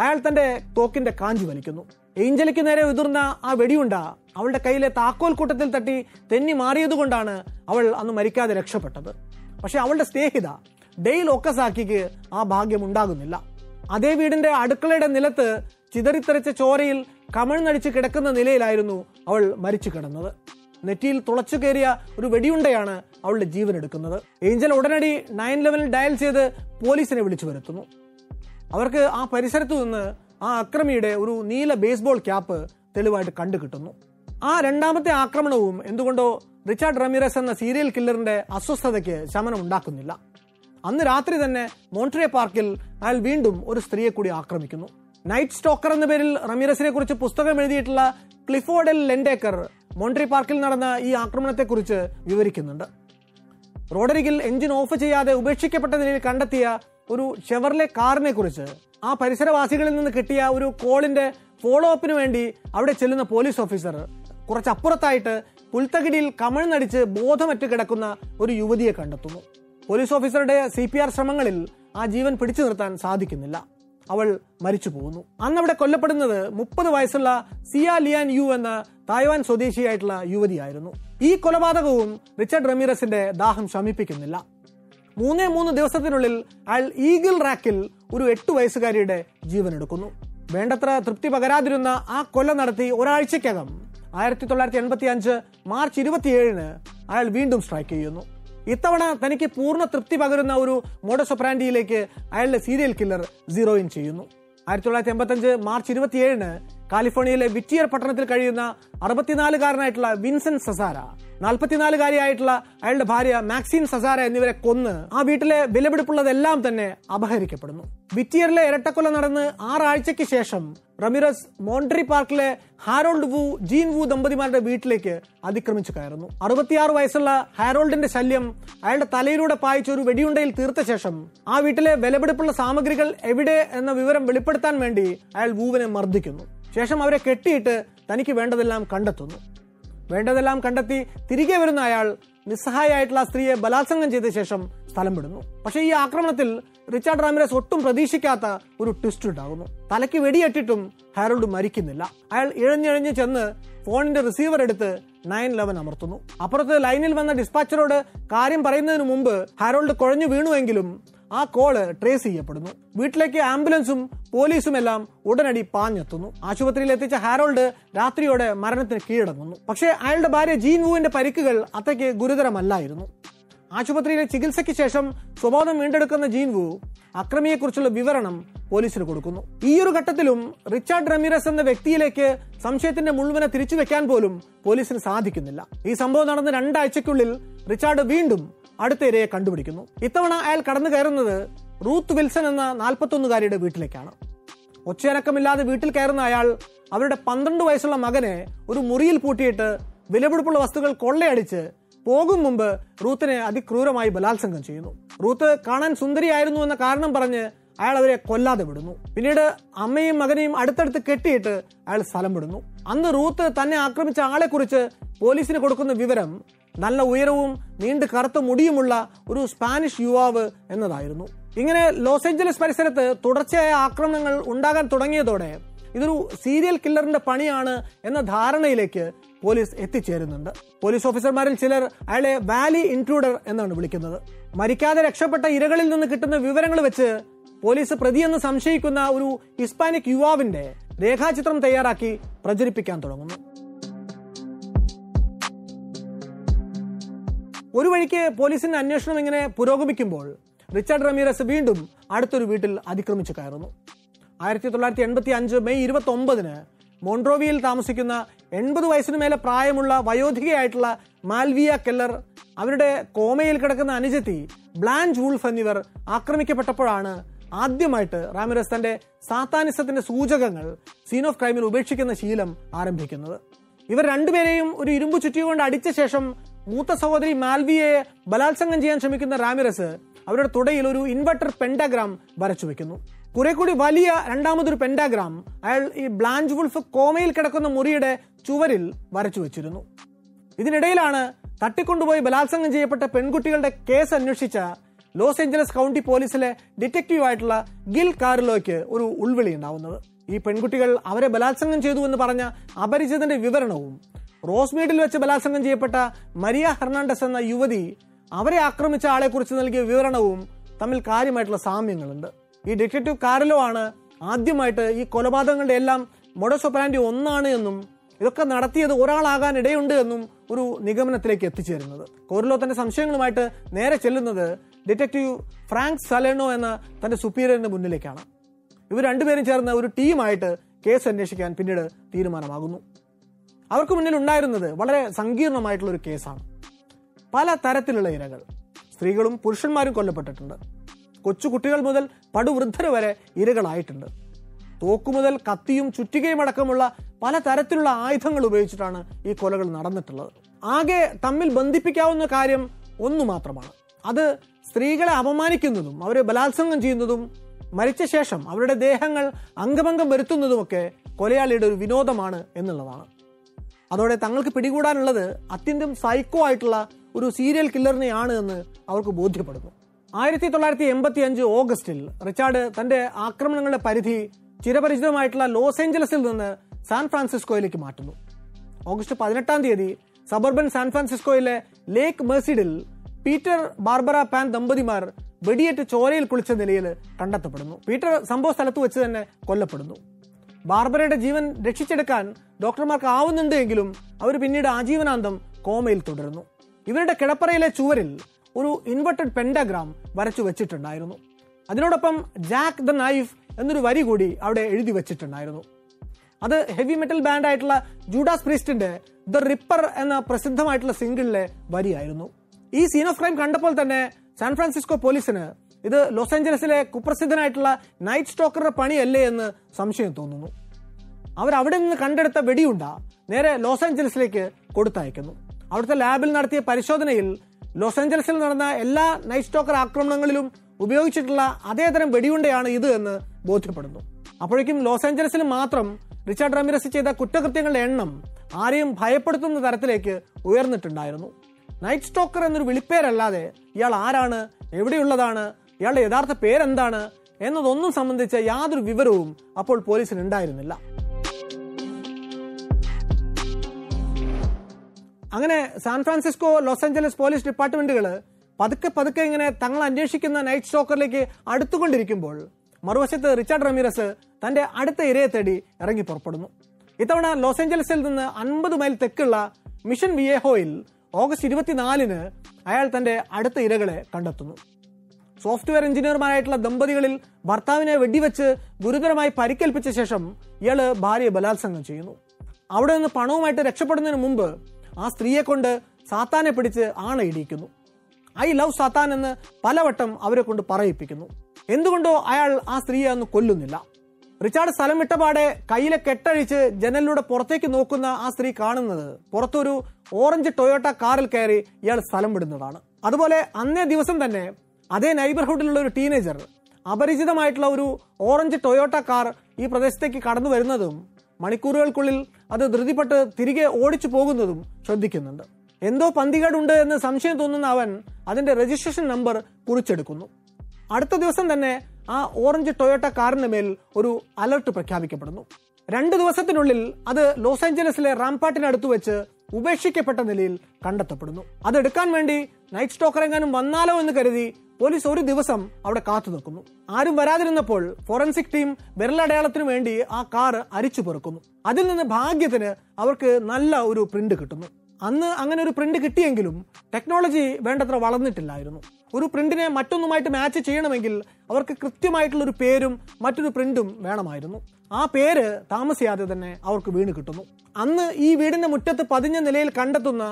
അയാൾ തന്റെ തോക്കിന്റെ കാഞ്ചി വലിക്കുന്നു. ഏഞ്ചലിക്ക് നേരെ ഉതിർന്ന ആ വെടിയുണ്ട അവളുടെ കയ്യിലെ താക്കോൽ കൂട്ടത്തിൽ തട്ടി തെന്നി മാറിയതുകൊണ്ടാണ് അവൾ അന്ന് മരിക്കാതെ രക്ഷപ്പെട്ടത്. പക്ഷെ അവളുടെ സ്നേഹിത ഡെയിൽ ഒക്കസാക്കിക്ക് ആ ഭാഗ്യം ഉണ്ടാകുന്നില്ല. അതേ വീടിന്റെ അടുക്കളയുടെ നിലത്ത് ചിതറിത്തെറിച്ച ചോരയിൽ കമഴ്ന്നടിച്ച് കിടക്കുന്ന നിലയിലായിരുന്നു അവൾ മരിച്ചു കിടന്നത്. നെറ്റിയിൽ തുളച്ചു കയറിയ ഒരു വെടിയുണ്ടയാണ് അവളുടെ ജീവൻ എടുക്കുന്നത് ഏഞ്ചൽ ഉടനടി നയൻ ലെവലിൽ ഡയൽ ചെയ്ത് പോലീസിനെ വിളിച്ചു വരുത്തുന്നു. അവർക്ക് ആ പരിസരത്തു നിന്ന് ആ അക്രമിയുടെ ഒരു നീല ബേസ്ബോൾ ക്യാപ്പ് തെളിവായിട്ട് കണ്ടു കിട്ടുന്നു. ആ രണ്ടാമത്തെ ആക്രമണവും എന്തുകൊണ്ടോ റിച്ചാർഡ് റമീറസ് എന്ന സീരിയൽ കില്ലറിന്റെ അസ്വസ്ഥതയ്ക്ക് ശമനം ഉണ്ടാക്കുന്നില്ല. അന്ന് രാത്രി തന്നെ മോൺട്രിയ പാർക്കിൽ അയാൾ വീണ്ടും ഒരു സ്ത്രീയെ കൂടി ആക്രമിക്കുന്നു. നൈറ്റ് സ്റ്റോക്കർ എന്ന പേരിൽ റമീറസിനെ കുറിച്ച് പുസ്തകം എഴുതിയിട്ടുള്ള ക്ലിഫോർഡ് ലെൻഡേക്കർ മോൺട്രി പാർക്കിൽ നടന്ന ഈ ആക്രമണത്തെക്കുറിച്ച് വിവരിക്കുന്നുണ്ട്. റോഡരികിൽ എഞ്ചിൻ ഓഫ് ചെയ്യാതെ ഉപേക്ഷിക്കപ്പെട്ട നിലയിൽ കണ്ടെത്തിയ ഒരു ഷെവർലെ കാറിനെ കുറിച്ച് ആ പരിസരവാസികളിൽ നിന്ന് കിട്ടിയ ഒരു കോളിന്റെ ഫോളോ അപ്പിന് വേണ്ടി അവിടെ ചെല്ലുന്ന പോലീസ് ഓഫീസർ കുറച്ചപ്പുറത്തായിട്ട് പുൽത്തകിടിയിൽ കമഴ്ന്നടിച്ച് ബോധമറ്റ് കിടക്കുന്ന ഒരു യുവതിയെ കണ്ടെത്തുന്നു. പോലീസ് ഓഫീസറുടെ സി പി ആർ ശ്രമങ്ങളിൽ ആ ജീവൻ പിടിച്ചു നിർത്താൻ സാധിക്കുന്നില്ല. അവൾ മരിച്ചു പോകുന്നു. അന്ന് അവിടെ കൊല്ലപ്പെടുന്നത് മുപ്പത് വയസ്സുള്ള സിയ ലിയാൻ യു എന്ന തായ്വാൻ സ്വദേശിയായിട്ടുള്ള യുവതിയായിരുന്നു. ഈ കൊലപാതകവും റിച്ചർഡ് റമീറസിന്റെ ദാഹം ശമിപ്പിക്കുന്നില്ല. മൂന്നേ മൂന്ന് ദിവസത്തിനുള്ളിൽ അയാൾ ഈഗിൾ റാക്കിൽ ഒരു എട്ടു വയസ്സുകാരിയുടെ ജീവൻ എടുക്കുന്നു വേണ്ടത്ര തൃപ്തി പകരാതിരുന്ന ആ കൊല നടത്തി ഒരാഴ്ചക്കകം ആയിരത്തി തൊള്ളായിരത്തി എൺപത്തി അഞ്ച് മാർച്ച് ഇരുപത്തിയേഴിന് അയാൾ വീണ്ടും സ്ട്രൈക്ക് ചെയ്യുന്നു. ഇത്തവണ തനിക്ക് പൂർണ തൃപ്തി പകരുന്ന ഒരു മോഡസൊപ്രാൻഡിയിലേക്ക് അയാളുടെ സീരിയൽ കില്ലർ സീറോയിൻ ചെയ്യുന്നു. ആയിരത്തി തൊള്ളായിരത്തി എൺപത്തഞ്ച് മാർച്ച് ഇരുപത്തിയേഴിന് കാലിഫോർണിയയിലെ വിറ്റിയർ പട്ടണത്തിൽ കഴിയുന്ന അറുപത്തിനാലുകാരനായിട്ടുള്ള വിൻസെന്റ് സസാര നാൽപ്പത്തിനാലുകാരിയായിട്ടുള്ള അയാളുടെ ഭാര്യ മാക്സിൻ സസാര എന്നിവരെ കൊന്ന് ആ വീട്ടിലെ വിലപിടിപ്പുള്ളതെല്ലാം തന്നെ അപഹരിക്കപ്പെടുന്നു. വിറ്റിയറിലെ ഇരട്ടക്കൊല നടന്ന് ആറാഴ്ചയ്ക്ക് ശേഷം റമിറസ് മോൺട്രി പാർക്കിലെ ഹാരോൾഡ് വു ജീൻ വു ദമ്പതിമാരുടെ വീട്ടിലേക്ക് അതിക്രമിച്ചു കയറുന്നു. അറുപത്തിയാറ് വയസ്സുള്ള ഹാരോൾഡിന്റെ ശല്യം അയാളുടെ തലയിലൂടെ പായിച്ച ഒരു വെടിയുണ്ടയിൽ തീർത്ത ശേഷം ആ വീട്ടിലെ വിലപിടിപ്പുള്ള സാമഗ്രികൾ എവിടെ എന്ന വിവരം വെളിപ്പെടുത്താൻ വേണ്ടി അയാൾ വൂവിനെ മർദ്ദിക്കുന്നു. ശേഷം അവരെ കെട്ടിയിട്ട് തനിക്ക് വേണ്ടതെല്ലാം കണ്ടെത്തുന്നു. വേണ്ടതെല്ലാം കണ്ടെത്തി തിരികെ വരുന്ന അയാൾ നിസ്സഹായായിട്ടുള്ള സ്ത്രീയെ ബലാത്സംഗം ചെയ്ത ശേഷം സ്ഥലം വിടുന്നു. പക്ഷേ ഈ ആക്രമണത്തിൽ റിച്ചാർഡ് റാമിരസ് ഒട്ടും പ്രതീക്ഷിക്കാത്ത ഒരു ട്വിസ്റ്റ് ഉണ്ടാകുന്നു. തലയ്ക്ക് വെടിയേറ്റിട്ടും ഹാരോൾഡ് മരിക്കുന്നില്ല. അയാൾ ഇഴഞ്ഞിഴഞ്ഞ് ചെന്ന് ഫോണിന്റെ റിസീവർ എടുത്ത് നയൻ ലെവൻ അമർത്തുന്നു. അപ്പുറത്ത് ലൈനിൽ വന്ന ഡിസ്പാച്ചറോട് കാര്യം പറയുന്നതിന് മുമ്പ് ഹാരോൾഡ് കുഴഞ്ഞു വീണുവെങ്കിലും ആ കോൾ ട്രേസ് ചെയ്യപ്പെടുന്നു. വീട്ടിലേക്ക് ആംബുലൻസും പോലീസും എല്ലാം ഉടനടി പാഞ്ഞെത്തുന്നു. ആശുപത്രിയിൽ എത്തിച്ച ഹാരോൾഡ് രാത്രിയോടെ മരണത്തിന് കീഴടങ്ങുന്നു. പക്ഷേ അയാളുടെ ഭാര്യ ജീൻവുവിന്റെ പരിക്കുകൾ അത്രയ്ക്ക് ഗുരുതരമല്ലായിരുന്നു. ആശുപത്രിയിലെ ചികിത്സയ്ക്ക് ശേഷം സ്വബോധം വീണ്ടെടുക്കുന്ന ജീൻവു അക്രമിയെക്കുറിച്ചുള്ള വിവരണം പോലീസിന് കൊടുക്കുന്നു. ഈ ഒരു ഘട്ടത്തിലും റിച്ചാർഡ് റമീറസ് എന്ന വ്യക്തിയിലേക്ക് സംശയത്തിന്റെ മുഴുവനെ തിരിച്ചു വെക്കാൻ പോലും പോലീസിന് സാധിക്കുന്നില്ല. ഈ സംഭവം നടന്ന രണ്ടാഴ്ചയ്ക്കുള്ളിൽ റിച്ചാർഡ് വീണ്ടും അടുത്ത ഇരയെ കണ്ടുപിടിക്കുന്നു. ഇത്തവണ അയാൾ കടന്നു കയറുന്നത് റൂത്ത് വിൽസൺ എന്ന നാൽപ്പത്തൊന്നുകാരിയുടെ വീട്ടിലേക്കാണ്. ഒച്ചയനക്കമില്ലാതെ വീട്ടിൽ കയറുന്ന അയാൾ അവരുടെ പന്ത്രണ്ട് വയസ്സുള്ള മകനെ ഒരു മുറിയിൽ പൂട്ടിയിട്ട് വിലപിടിപ്പുള്ള വസ്തുക്കൾ കൊള്ളയടിച്ച് പോകും മുമ്പ് റൂത്തിനെ അതിക്രൂരമായി ബലാത്സംഗം ചെയ്യുന്നു. റൂത്ത് കാണാൻ സുന്ദരിയായിരുന്നു എന്ന കാരണം പറഞ്ഞ് അയാൾ അവരെ കൊല്ലാതെ വിടുന്നു. പിന്നീട് അമ്മയും മകനെയും അടുത്തടുത്ത് കെട്ടിയിട്ട് അയാൾ സ്ഥലം വിടുന്നു. അന്ന് റൂത്ത് തന്നെ ആക്രമിച്ച ആളെ കുറിച്ച് പോലീസിന് കൊടുക്കുന്ന വിവരം നല്ല ഉയരവും നീണ്ട് കറുത്ത മുടിയുമുള്ള ഒരു സ്പാനിഷ് യുവാവ് എന്നതായിരുന്നു. ഇങ്ങനെ ലോസ് ഏഞ്ചലസ് പരിസരത്ത് തുടർച്ചയായ ആക്രമണങ്ങൾ ഉണ്ടാകാൻ തുടങ്ങിയതോടെ ഇതൊരു സീരിയൽ കില്ലറിന്റെ പണിയാണ് എന്ന ധാരണയിലേക്ക് പോലീസ് എത്തിച്ചേരുന്നുണ്ട്. പോലീസ് ഓഫീസർമാരിൽ ചിലർ അയാളെ വാലി ഇൻട്രൂഡർ എന്നാണ് വിളിക്കുന്നത്. മരിക്കാതെ രക്ഷപ്പെട്ട ഇരകളിൽ നിന്ന് കിട്ടുന്ന വിവരങ്ങൾ വെച്ച് പോലീസ് പ്രതിയെന്ന് സംശയിക്കുന്ന ഒരു ഹിസ്പാനിക് യുവാവിന്റെ രേഖാചിത്രം തയ്യാറാക്കി പ്രചരിപ്പിക്കാൻ തുടങ്ങുന്നു. ഒരു വഴിക്ക് പോലീസിന്റെ അന്വേഷണം ഇങ്ങനെ പുരോഗമിക്കുമ്പോൾ റിച്ചാർഡ് റമീറസ് വീണ്ടും അടുത്തൊരു വീട്ടിൽ അതിക്രമിച്ചു കയറുന്നു. ആയിരത്തി തൊള്ളായിരത്തി എൺപത്തി അഞ്ച് മെയ് ഇരുപത്തി ഒമ്പതിന് മോൺട്രോവിയിൽ താമസിക്കുന്ന എൺപത് വയസ്സിന് മേലെ പ്രായമുള്ള വയോധികയായിട്ടുള്ള മാൽവിയ കെല്ലർ അവരുടെ കോമയിൽ കിടക്കുന്ന അനുജത്തി ബ്ലാൻഡ് വൂൾഫ് എന്നിവർ ആക്രമിക്കപ്പെട്ടപ്പോഴാണ് ആദ്യമായിട്ട് റാമിറസ് തന്റെ സാത്താനിസത്തിന്റെ സൂചകങ്ങൾ സീൻ ഓഫ് ക്രൈമിൽ ഉപേക്ഷിക്കുന്ന ശീലം ആരംഭിക്കുന്നത്. ഇവർ രണ്ടുപേരെയും ഒരു ഇരുമ്പ് ചുറ്റികൊണ്ട് അടിച്ച ശേഷം മൂത്ത സഹോദരി മാൽവിയെ ബലാത്സംഗം ചെയ്യാൻ ശ്രമിക്കുന്ന റാമിറസ് അവരുടെ തുടയിൽ ഒരു ഇൻവെർട്ടർ പെൻഡാഗ്രാം വരച്ചു വെക്കുന്നു. കുറെ കൂടി വലിയ രണ്ടാമതൊരു പെൻഡാഗ്രാം അയാൾ ഈ ബ്ലാഞ്ച് വുൾഫ് കോമയിൽ കിടക്കുന്ന മുറിയുടെ ചുവരിൽ വരച്ചു വെച്ചിരുന്നു. ഇതിനിടയിലാണ് തട്ടിക്കൊണ്ടുപോയി ബലാത്സംഗം ചെയ്യപ്പെട്ട പെൺകുട്ടികളുടെ കേസ് അന്വേഷിച്ച ലോസ് ഏഞ്ചലസ് കൗണ്ടി പോലീസിലെ ഡിറ്റക്റ്റീവ് ആയിട്ടുള്ള ഗിൽ കാർലോയ്ക്ക് ഒരു ഉൾവിളി ഉണ്ടാവുന്നത്. ഈ പെൺകുട്ടികൾ അവരെ ബലാത്സംഗം ചെയ്തു എന്ന് പറഞ്ഞ അപരിചിതന്റെ വിവരണവും റോസ്മീഡിൽ വെച്ച് ബലാത്സംഗം ചെയ്യപ്പെട്ട മരിയ ഹെർണാണ്ടസ് എന്ന യുവതി അവരെ ആക്രമിച്ച ആളെ കുറിച്ച് നൽകിയ വിവരണവും തമ്മിൽ കാര്യമായിട്ടുള്ള സാമ്യങ്ങളുണ്ട്. ഈ ഡിറ്റക്റ്റീവ് കാരലോ ആണ് ആദ്യമായിട്ട് ഈ കൊലപാതകങ്ങളുടെ എല്ലാം മൊഡസൊപ്രാൻഡി ഒന്നാണ് എന്നും ഇതൊക്കെ നടത്തിയത് ഒരാളാകാൻ ഇടയുണ്ട് എന്നും ഒരു നിഗമനത്തിലേക്ക് എത്തിച്ചേരുന്നത്. കോരിലോ തന്റെ സംശയങ്ങളുമായിട്ട് നേരെ ചെല്ലുന്നത് ഡിറ്റക്റ്റീവ് ഫ്രാങ്ക് സലേണോ എന്ന തന്റെ സുപ്പീരിയറിന്റെ മുന്നിലേക്കാണ്. ഇവർ രണ്ടുപേരും ചേർന്ന് ഒരു ടീമായിട്ട് കേസ് അന്വേഷിക്കാൻ പിന്നീട് തീരുമാനമാകുന്നു. അവർക്ക് മുന്നിൽ ഉണ്ടായിരുന്നത് വളരെ സങ്കീർണമായിട്ടുള്ള ഒരു കേസാണ്. പല തരത്തിലുള്ള ഇരകൾ. സ്ത്രീകളും പുരുഷന്മാരും കൊല്ലപ്പെട്ടിട്ടുണ്ട്. കൊച്ചുകുട്ടികൾ മുതൽ പടുവൃദ്ധർ വരെ ഇരകളായിട്ടുണ്ട്. തോക്കു മുതൽ കത്തിയും ചുറ്റികയും അടക്കമുള്ള പല തരത്തിലുള്ള ആയുധങ്ങൾ ഉപയോഗിച്ചിട്ടാണ് ഈ കൊലകൾ നടന്നിട്ടുള്ളത്. ആകെ തമ്മിൽ ബന്ധിപ്പിക്കാവുന്ന കാര്യം ഒന്നു മാത്രമാണ്. അത് സ്ത്രീകളെ അപമാനിക്കുന്നതും അവരെ ബലാത്സംഗം ചെയ്യുന്നതും മരിച്ച ശേഷം അവരുടെ ദേഹങ്ങൾ അംഗഭംഗം വരുത്തുന്നതുമൊക്കെ കൊലയാളിയുടെ ഒരു വിനോദമാണ് എന്നുള്ളതാണ്. അതോടെ തങ്ങൾക്ക് പിടികൂടാനുള്ളത് അത്യന്തം സൈക്കോ ആയിട്ടുള്ള ഒരു സീരിയൽ കില്ലറിനെയാണ് എന്ന് അവർക്ക് ബോധ്യപ്പെടുന്നു. ആയിരത്തി തൊള്ളായിരത്തി എൺപത്തി അഞ്ച് ഓഗസ്റ്റിൽ റിച്ചാർഡ് തന്റെ ആക്രമണങ്ങളുടെ പരിധി ചിരപരിചിതമായിട്ടുള്ള ലോസ് ഏഞ്ചലസിൽ നിന്ന് സാൻ ഫ്രാൻസിസ്കോയിലേക്ക് മാറ്റുന്നു. ഓഗസ്റ്റ് പതിനെട്ടാം തീയതി സബർബൻ സാൻ ഫ്രാൻസിസ്കോയിലെ ലേക്ക് മേഴ്സിഡിൽ പീറ്റർ ബാർബറ പാൻ ദമ്പതിമാർ വെടിയേറ്റ് ചോരയിൽ കുളിച്ച നിലയിൽ കണ്ടെത്തപ്പെടുന്നു. പീറ്റർ സംഭവ സ്ഥലത്ത് വെച്ച് തന്നെ കൊല്ലപ്പെടുന്നു. ബാർബറയുടെ ജീവൻ രക്ഷിച്ചെടുക്കാൻ ഡോക്ടർമാർക്ക് ആവുന്നുണ്ട് എങ്കിലും അവർ പിന്നീട് ആജീവനാന്തം കോമയിൽ തുടരുന്നു. ഇവരുടെ കിടപ്പറയിലെ ചുവരിൽ ഒരു ഇൻവെർട്ടഡ് പെൻഡാഗ്രാം വരച്ചു വെച്ചിട്ടുണ്ടായിരുന്നു. അതിനോടൊപ്പം ജാക്ക് ദ നൈഫ് എന്നൊരു വരി കൂടി അവിടെ എഴുതി വെച്ചിട്ടുണ്ടായിരുന്നു. അത് ഹെവി മെറ്റൽ ബാൻഡ് ആയിട്ടുള്ള ജൂഡാസ് പ്രീസ്റ്റിന്റെ ദ റിപ്പർ എന്ന പ്രസിദ്ധമായിട്ടുള്ള സിംഗിളിലെ വരിയായിരുന്നു. ഈ സീൻ ഓഫ് ക്രൈം കണ്ടപ്പോൾ തന്നെ സാൻ ഫ്രാൻസിസ്കോ പോലീസിന് ഇത് ലോസ് ഏഞ്ചലസിലെ കുപ്രസിദ്ധനായിട്ടുള്ള നൈറ്റ് സ്റ്റോക്കറുടെ പണിയല്ലേ എന്ന് സംശയം തോന്നുന്നു. അവർ അവിടെ നിന്ന് കണ്ടെടുത്ത വെടിയുണ്ട നേരെ ലോസ് ഏഞ്ചലസിലേക്ക് കൊടുത്തയക്കുന്നു. അവിടുത്തെ ലാബിൽ നടത്തിയ പരിശോധനയിൽ ലോസ് ഏഞ്ചലസിൽ നടന്ന എല്ലാ നൈറ്റ് സ്റ്റോക്കർ ആക്രമണങ്ങളിലും ഉപയോഗിച്ചിട്ടുള്ള അതേതരം വെടിയുണ്ടയാണ് ഇത് എന്ന് ബോധ്യപ്പെടുന്നു. അപ്പോഴേക്കും ലോസ് ഏഞ്ചലസിൽ മാത്രം റിച്ചാർഡ് റമിറസ് ചെയ്ത കുറ്റകൃത്യങ്ങളുടെ എണ്ണം ആരെയും ഭയപ്പെടുത്തുന്ന തരത്തിലേക്ക് ഉയർന്നിട്ടുണ്ടായിരുന്നു. നൈറ്റ് സ്റ്റോക്കർ എന്നൊരു വിളിപ്പേരല്ലാതെ ഇയാൾ ആരാണ് എവിടെയുള്ളതാണ് ഇയാളുടെ യഥാർത്ഥ പേരെന്താണ് എന്നതൊന്നും സംബന്ധിച്ച യാതൊരു വിവരവും അപ്പോൾ പോലീസിന് ഉണ്ടായിരുന്നില്ല അങ്ങനെ San Francisco Los Angeles police ഡിപ്പാർട്ട്മെന്റുകൾ പതുക്കെ പതുക്കെ ഇങ്ങനെ തങ്ങൾ അന്വേഷിക്കുന്ന നൈറ്റ് സ്റ്റോക്കറിലേക്ക് അടുത്തുകൊണ്ടിരിക്കുമ്പോൾ മറുവശത്ത് റിച്ചാർഡ് റമീറസ് തന്റെ അടുത്ത ഇരയെ തേടി ഇറങ്ങി പുറപ്പെടുന്നു. ഇത്തവണ ലോസ് ഏഞ്ചലസിൽ നിന്ന് അൻപത് മൈൽ തെക്കുള്ള മിഷൻ വിയേഹോയിൽ ഓഗസ്റ്റ് ഇരുപത്തിനാലിന് അയാൾ തന്റെ അടുത്ത ഇരകളെ കണ്ടെത്തുന്നു. സോഫ്റ്റ്വെയർ എഞ്ചിനീയർമാരായിട്ടുള്ള ദമ്പതികളിൽ ഭർത്താവിനെ വെടിവെച്ച് ഗുരുതരമായി പരിക്കേൽപ്പിച്ച ശേഷം ഇയാൾ ഭാര്യയെ ബലാത്സംഗം ചെയ്യുന്നു. അവിടെ നിന്ന് പണവുമായിട്ട് രക്ഷപ്പെടുന്നതിന് മുമ്പ് ആ സ്ത്രീയെ കൊണ്ട് സാത്താനെ പിടിച്ച് ആണയിടിയിക്കുന്നു ഐ ലവ് സാത്താൻ എന്ന് പലവട്ടം അവരെ കൊണ്ട് പറയിപ്പിക്കുന്നു. എന്തുകൊണ്ടോ അയാൾ ആ സ്ത്രീയെ അന്ന് കൊല്ലുന്നില്ല. റിച്ചാർഡ് സ്ഥലം വിട്ടപാടെ കയ്യിലെ കെട്ടഴിച്ച് ജനലിലൂടെ പുറത്തേക്ക് നോക്കുന്ന ആ സ്ത്രീ കാണുന്നത് പുറത്തൊരു ഓറഞ്ച് ടൊയോട്ട കാറിൽ കയറി ഇയാൾ സ്ഥലം വിടുന്നതാണ്. അതുപോലെ അന്നേ ദിവസം തന്നെ അതേ നൈബർഹുഡിലുള്ള ഒരു ടീനേജർ അപരിചിതമായിട്ടുള്ള ഒരു ഓറഞ്ച് ടൊയോട്ട കാർ ഈ പ്രദേശത്തേക്ക് കടന്നു വരുന്നതും മണിക്കൂറുകൾക്കുള്ളിൽ അത് ധൃതിപ്പെട്ട് തിരികെ ഓടിച്ചു പോകുന്നതും ശ്രദ്ധിക്കുന്നുണ്ട്. എന്തോ പന്തികേടുണ്ട് എന്ന് സംശയം തോന്നുന്ന അവൻ അതിന്റെ രജിസ്ട്രേഷൻ നമ്പർ കുറിച്ചെടുക്കുന്നു. അടുത്ത ദിവസം തന്നെ ആ ഓറഞ്ച് ടൊയോട്ട കാറിന് മേൽ ഒരു അലർട്ട് പ്രഖ്യാപിക്കപ്പെടുന്നു. രണ്ട് ദിവസത്തിനുള്ളിൽ അത് ലോസ് ഏഞ്ചലസിലെ റാംപാട്ടിനടുത്ത് വെച്ച് ഉപേക്ഷിക്കപ്പെട്ട നിലയിൽ കണ്ടെത്തപ്പെടുന്നു. അതെടുക്കാൻ വേണ്ടി നൈറ്റ് സ്റ്റോക്കർ എങ്ങാനും വന്നാലോ എന്ന് കരുതി പോലീസ് ഒരു ദിവസം അവിടെ കാത്തു നിൽക്കുന്നു. ആരും വരാതിരുന്നപ്പോൾ ഫോറൻസിക് ടീം വിരലടയാളത്തിന് വേണ്ടി ആ കാർ അരിച്ചു പെറുക്കുന്നു. അതിൽ നിന്ന് ഭാഗ്യത്തിന് അവർക്ക് നല്ല ഒരു പ്രിന്റ് കിട്ടുന്നു. അന്ന് അങ്ങനെ ഒരു പ്രിന്റ് കിട്ടിയെങ്കിലും ടെക്നോളജി വേണ്ടത്ര വളർന്നിട്ടില്ലായിരുന്നു. ഒരു പ്രിന്റിനെ മറ്റൊന്നുമായിട്ട് മാച്ച് ചെയ്യണമെങ്കിൽ അവർക്ക് കൃത്യമായിട്ടുള്ള ഒരു പേരും മറ്റൊരു പ്രിന്റും വേണമായിരുന്നു. ആ പേര് താമസിയാതെ തന്നെ അവർക്ക് വീണ് കിട്ടുന്നു. അന്ന് ഈ വീടിന്റെ മുറ്റത്ത് പതിഞ്ഞ നിലയിൽ കണ്ടെത്തുന്ന